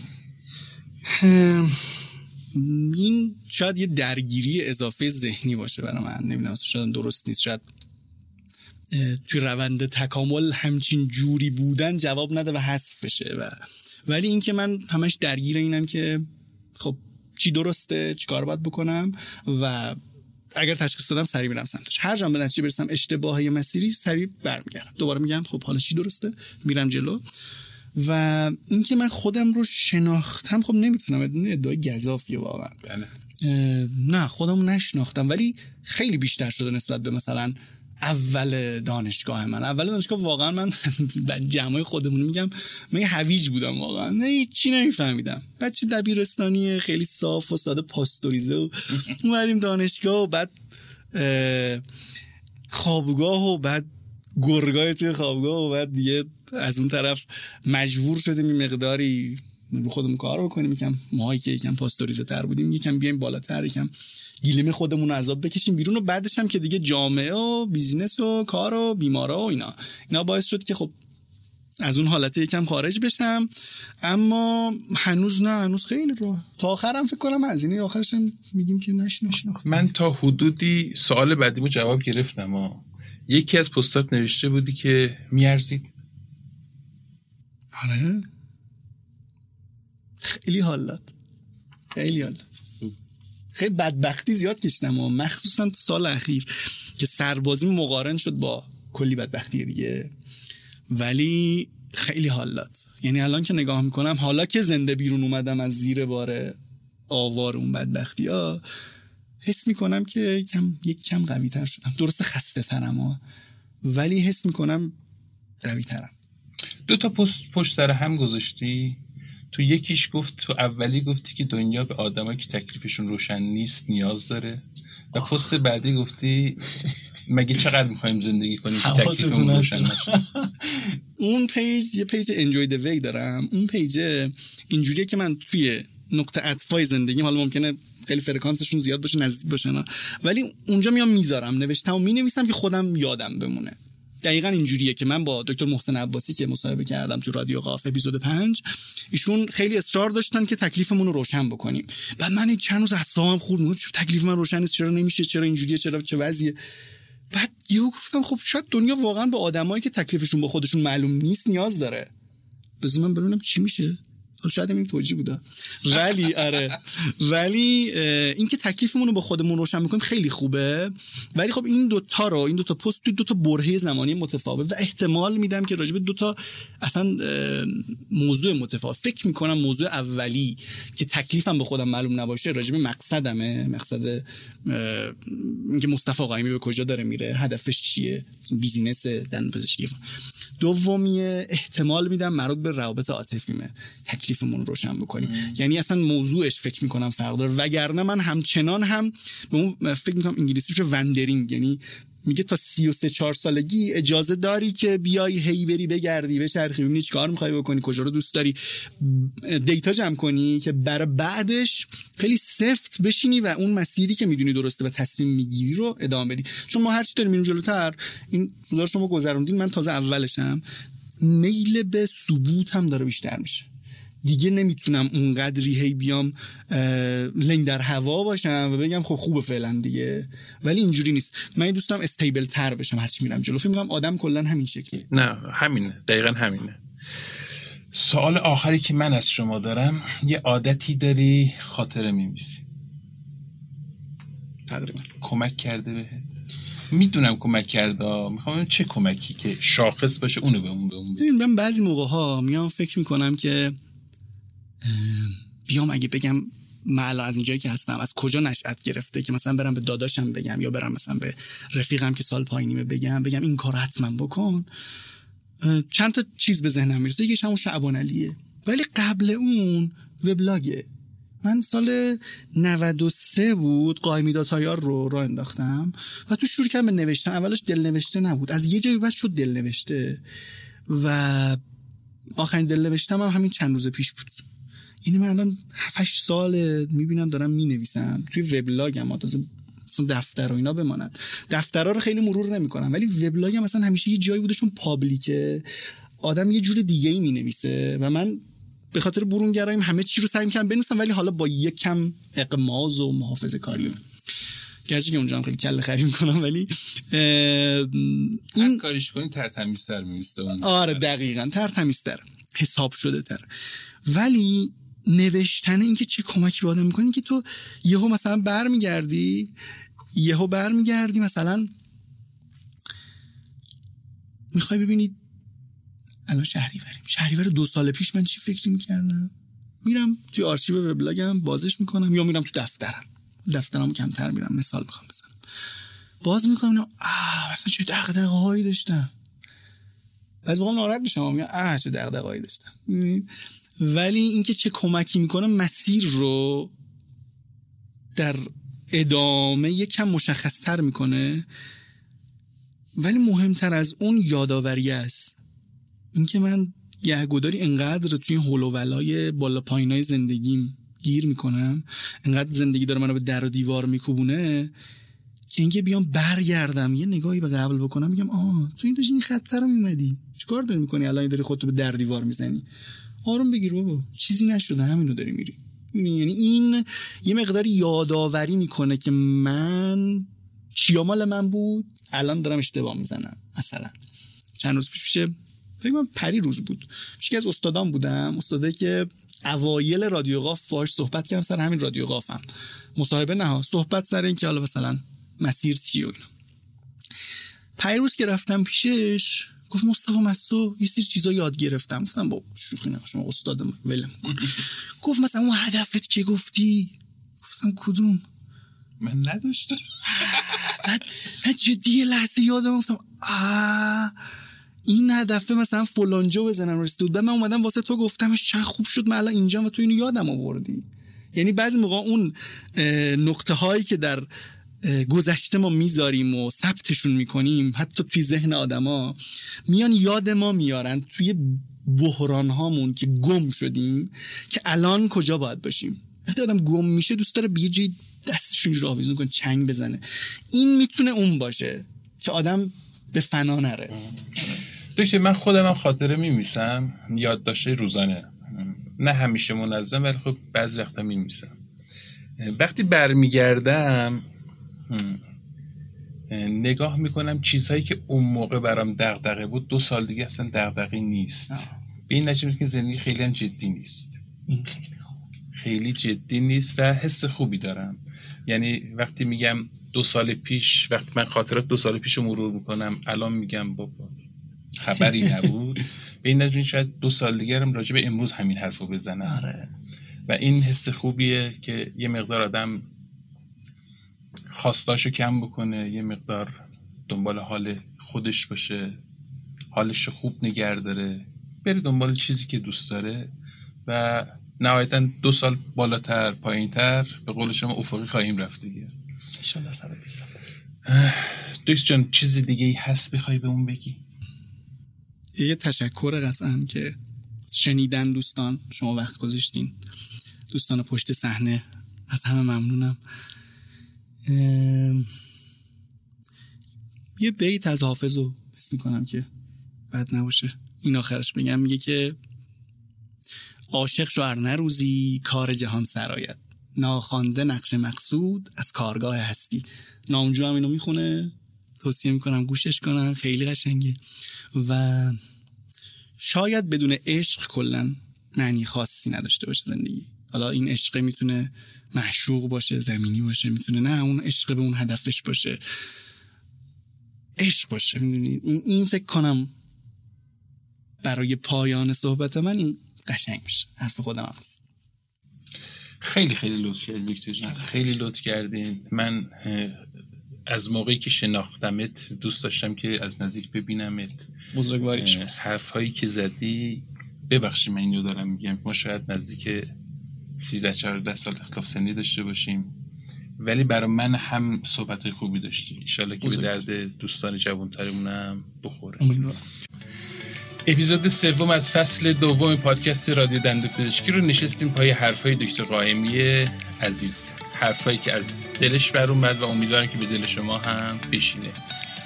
این شاید یه درگیری اضافه ذهنی باشه برای من. نمی‌دونم شاید درست نیست. شاید توی روند تکامل همچین جوری بودن جواب نده و حذف بشه. و ولی اینکه من همش درگیر اینم که خب چی درسته چیکار باید بکنم و اگر تشخیص دادم سریع میرم سمتش. هر جام به نتیجه برسم اشتباه مسیری سریع برمیگردم. دوباره میگم خب حالا چی درسته؟ میرم جلو. و اینکه من خودم رو شناختم خب نمی‌تونم ادعای گذافیه واقعا. بله. نه خودم نشناختم ولی خیلی بیشتر شده نسبت به مثلا اول دانشگاه من. اول دانشگاه واقعا من جمعای خودمون میگم من هویج بودم واقعا. نه چی نمیفهمیدم. بچه دبیرستانی خیلی صاف و ساده پاستوریزه و اومدیم دانشگاه و بعد خوابگاه و بعد گرگاه توی خوابگاه و بعد دیگه از اون طرف مجبور شدیم این مقداری رو خودمون کار بکنیم. یکم ماهایی که یکم پاستوریزه تر بودیم یکم بیایم بالاتر یکم گیلیم خودمون عذاب بکشیم بیرون و بعدش هم که دیگه جامعه و بیزینس و کار و بیمارا و اینا. اینا باعث شد که خب از اون حالت یکم خارج بشم. اما هنوز نه هنوز خیلی رو تا آخرم فکر کنم از اینه آخرش هم میگیم که نش من تا حدودی سوال بعدیمو جواب گرفتم ها یکی از پستات نوشته بودی که میارزید. آره. خیلی حالات خیلی حالات خیلی بدبختی زیاد کشیدم و مخصوصا تو سال اخیر که سربازی مقارن شد با کلی بدبختی دیگه. ولی خیلی حالات یعنی الان که نگاه می‌کنم حالا که زنده بیرون اومدم از زیر بار آوار اون بدبختی ها حس می‌کنم که کم یک کم قوی تر شدم. درست خسته ترم ولی حس می‌کنم قوی ترم دو تا پست پشت سر هم گذاشتی. تو یکیش گفت تو اولی گفتی که دنیا به آدمایی که تکلیفشون روشن نیست نیاز داره. و پست بعدی گفتی مگه چقدر می‌خوایم زندگی کنیم که تکلیفمون روشن نشه؟ اون page یه page Enjoy the Way دارم. اون page اینجوریه که من توی نقطه عطفای زندگیم. حالا ممکنه خیلی فرکانسشون زیاد باشه نزدیک باشه ولی اونجا میام می‌ذارم نوشتم و می‌نویسم که خودم یادم بمونه. دقیقا اینجوریه که من با دکتر محسن عباسی که مصاحبه کردم تو رادیو قاف اپیزود پنج ایشون خیلی اصرار داشتن که تکلیفمون رو روشن بکنیم. بعد من چند روز اعصابم خورد تکلیف من روشن نیست چرا نمیشه چرا اینجوریه چرا چه وضعیه. بعد یهو گفتم خب شاید دنیا واقعا به آدمایی که تکلیفشون با خودشون معلوم نیست نیاز داره. بذار من ببینم چی میشه. شاید این توجیه بوده. ولی آره. ولی اینکه تکلیفمون رو با خودمون روشن می‌کنیم خیلی خوبه. ولی خب این دوتا رو این دوتا پست توی دوتا برهه زمانی متفاوت و احتمال میدم که راجب دوتا اصلا موضوع متفاوت. فکر می‌کنم موضوع اولی که تکلیفم به خودم معلوم نباشه راجب مقصدمه. مقصد اینکه مصطفی قایمی به کجا داره میره هدفش چیه بیزینس دندون پزشکی. دومی احتمال میدم مربوط به روابط عاطفیمه. تکلیفمون روشن بکنیم. یعنی اصلا موضوعش فکر می‌کنم فرق داره. وگرنه من همچنان هم به اون فکر می‌کنم انگلیسی وندرینگ. یعنی میگه تا 33 4 سالگی اجازه داری که بیای هی بری بگردی بچرخی ببینی چیکار می‌خوای بکنی کجا رو دوست داری. دیتا جمع کنی که برای بعدش خیلی سفت بشینی و اون مسیری که می‌دونی درسته و تصمیم می‌گیری رو ادامه بدی. چون ما هر چی داریم میریم جلوتر این روزا شما گذروندین من تازه اولشم. میل به ثبوت هم داره بیشتر میشه. دیگه نمی‌تونم اونقدری هی بیام لنگ در هوا باشم و بگم خب خوبه فعلا دیگه. ولی اینجوری نیست. من دوستم استیبل تر بشم هرچی میرم جلو. فکر می‌کنم آدم کلا همین شکلی نه همینه. دقیقا همینه. سوال آخری که من از شما دارم یه عادتی داری خاطره میمیسی تقریبا. کمک کرده بهت؟ می‌دونم کمک کرده. می‌خوام چه کمکی که شاخص باشه اونو به اون به اون من بعضی موقع ها میام فکر می‌کنم که بیام اگه بگم من از اینجایی که هستم از کجا نشأت گرفته که مثلا برم به داداشم بگم یا برم مثلا به رفیقم که سال پایینیمه بگم بگم این کار حتما بکن. چند تا چیز به ذهنم می‌رسه. یکیش همون شعبان علیه. ولی قبل اون وبلاگه. من سال 93 بود قایمیدا تایار رو راه انداختم و تو شروع کردم به نوشتن. اولش دل نوشته نبود. از یه جایی بعد شد دل نوشته و آخرین دل نوشتم هم همین چند روز پیش بود. این من الان 7 سال می‌بینم دارم می‌نویسم توی وبلاگم تازه مثلا دفتر و اینا بماند. دفترها رو خیلی مرور نمی‌کنم ولی وبلاگم مثلا همیشه یه جایی بوده چون پابلیکه. آدم یه جور دیگه ای می‌نویسه و من به خاطر برونگرایم همه چی رو سعی می‌کنم بنویسم ولی حالا با یک کم اقماز و محافظه کاری. گرچه که اونجا خیلی کله خری می‌کنم ولی این کاریش کنی ترتمیزتر میسته آره دقیقا ترتمیزتر حساب شده تر. ولی نوشتن اینکه چه کمکی به آدم می‌کنی که تو یهو مثلا برمیگردی یهو برمیگردی مثلا می‌خوای ببینید الان شهریوریم. شهریور دو سال پیش من چی فکری می‌کردم؟ میرم توی آرشیو وبلاگم بازش می‌کنم یا میرم تو دفترم. دفترم کمتر میرم مثال می‌خوام بزنم. باز می‌کنم آه مثلا چه دغدغه هایی داشتم. از موقع ناراحت میشم میگم آه چه دغدغه هایی داشتم ولی اینکه چه کمکی می‌کنه مسیر رو در ادامه یکم مشخصتر می‌کنه. ولی مهمتر از اون یادآوری است. اینکه من گهگداری انقدر توی هلوولای بالا پایینای زندگیم گیر می‌کنم انقدر زندگی داره منو به در و دیوار میکوبونه که اینکه بیام برگردم یه نگاهی به قبل بکنم میگم آه تو این داشتی این خطر رو میمدی چیکار داری می‌کنی؟ الان داری خودتو به در دیوار می‌زنی. آروم بگیر بابا. چیزی نشده همینو داری میری. یعنی این یه مقدار یادآوری می‌کنه که من چیامال من بود؟ الان دارم اشتباه می‌زنم مثلا. چند روز پیش پیشه فکر کنم پری روز بود. پیش از استادان بودم استاده که اوایل رادیو قاف باش صحبت کردم سر همین رادیو قافم. مصاحبه نه صحبت سر این که حالا مثلا مسیر چی و پیروز که رفتم پیشش گفت مصطفی مستو یه سری چیزا یاد گرفتم. گفتم با شوخی نه شما استاد ولم گفت مثلا اون هدفت که گفتی؟ گفتم کدوم؟ من نداشتم. بعد جدی لحظه یادم گفتم آه این هدفه مثلا فلانجا بزنم رسید. من اومدم واسه تو گفتمش چه خوب شد من الان اینجا و تو اینو یادم آوردی. یعنی بعضی موقع اون نقطه هایی که در گذشته ما می‌ذاریم و ثبتشون می‌کنیم. حتی توی ذهن آدما میان یاد ما میارن توی بحران هامون که گم شدیم که الان کجا باید باشیم. وقتی آدم گم میشه دوست داره به یه جای دستشون رو آویزون کنه چنگ بزنه. این می‌تونه اون باشه که آدم به فنا نره. دکتر من خودم خاطره میمیسم. یادداشت روزانه. نه همیشه منظم ولی خب بعضی وقتا میمیسم. وقتی برمیگردم نگاه می‌کنم چیزهایی که اون موقع برام دغدغه بود دو سال دیگه اصلا دغدغه نیست. به این نتیجه که زندگی خیلی هم جدی نیست. این خیلی خیلی جدی نیست و حس خوبی دارم. یعنی وقتی میگم دو سال پیش وقتی من خاطرات دو سال پیش رو مرور می‌کنم الان میگم بابا خبری نبود. به این نجمی شاید دو سال دیگرم راجع به امروز همین حرف رو بزنم. آره. و این حس خوبیه که یه مقدار آدم خواستاشو کم بکنه یه مقدار دنبال حال خودش باشه حالش رو خوب نگر داره بره دنبال چیزی که دوست داره و نهایتا دو سال بالاتر پایینتر به قول شما افقی خواهیم رفت دیگه. انشالله 120 سال. دوست جان چیزی دیگه ای هست بخوای به اون بگی؟ یه تشکر قطعا که شنیدن دوستان شما وقت گذاشتین. دوستان پشت صحنه از همه ممنونم. یه بیت از حافظ رو حس می‌کنم که بد نباشه. این آخرش بگم میگه که عاشق شو ار کار جهان سرایت ناخوانده نقش مقصود از کارگاه هستی. نامجو هم اینو می‌خونه. توصیه می‌کنم گوشش کنن خیلی قشنگه. و شاید بدون عشق کلا معنی خاصی نداشته باشه زندگی. حالا این عشق می‌تونه محشوق باشه زمینی باشه می‌تونه نه اون عشق به اون هدفش باشه. عشق باشه می‌دونی؟ این, این فکر کنم برای پایان صحبت من این قشنگ میشه. حرف خودم هم هست خیلی خیلی لطف کردین ویکتور جان. خیلی لطف کردین. من از موقعی که شناختمت دوست داشتم که از نزدیک ببینمت. بزرگواریش اه، حرفهایی که زدی ببخشید من اینو دارم میگم ما شاید نزدیک 13 14 سال اختلاف سنی داشته باشیم. ولی برای من هم صحبت خوبی داشتی. ایشالله که به. درد دوستان جوانترمونم بخوره. اپیزود سوم از فصل دوم پادکست رادیو دندو پزشکی رو نشستیم پای حرفای دکتر قائمی عزیز. حرفایی که از دلش بر اومد و امیدوارم که به دل شما هم بشینه.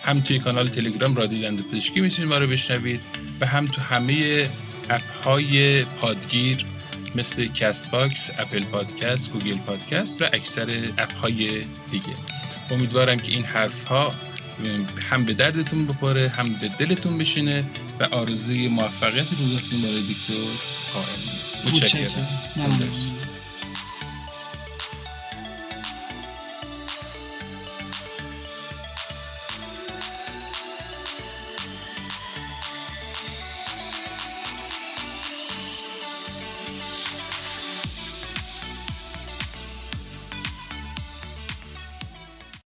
هم توی کانال تلگرام رادیو دندو پزشکی می‌تونید ما رو بشنوید و هم تو همه اپ های پادگیر مثل Castbox، Apple Podcast، Google Podcast و اکثر app های دیگه. امیدوارم که این حرف ها هم به دردتون بخوره هم به دلتون بشینه و آرزوی موفقیت روزافزون برای دکتر قائمی متشکرم.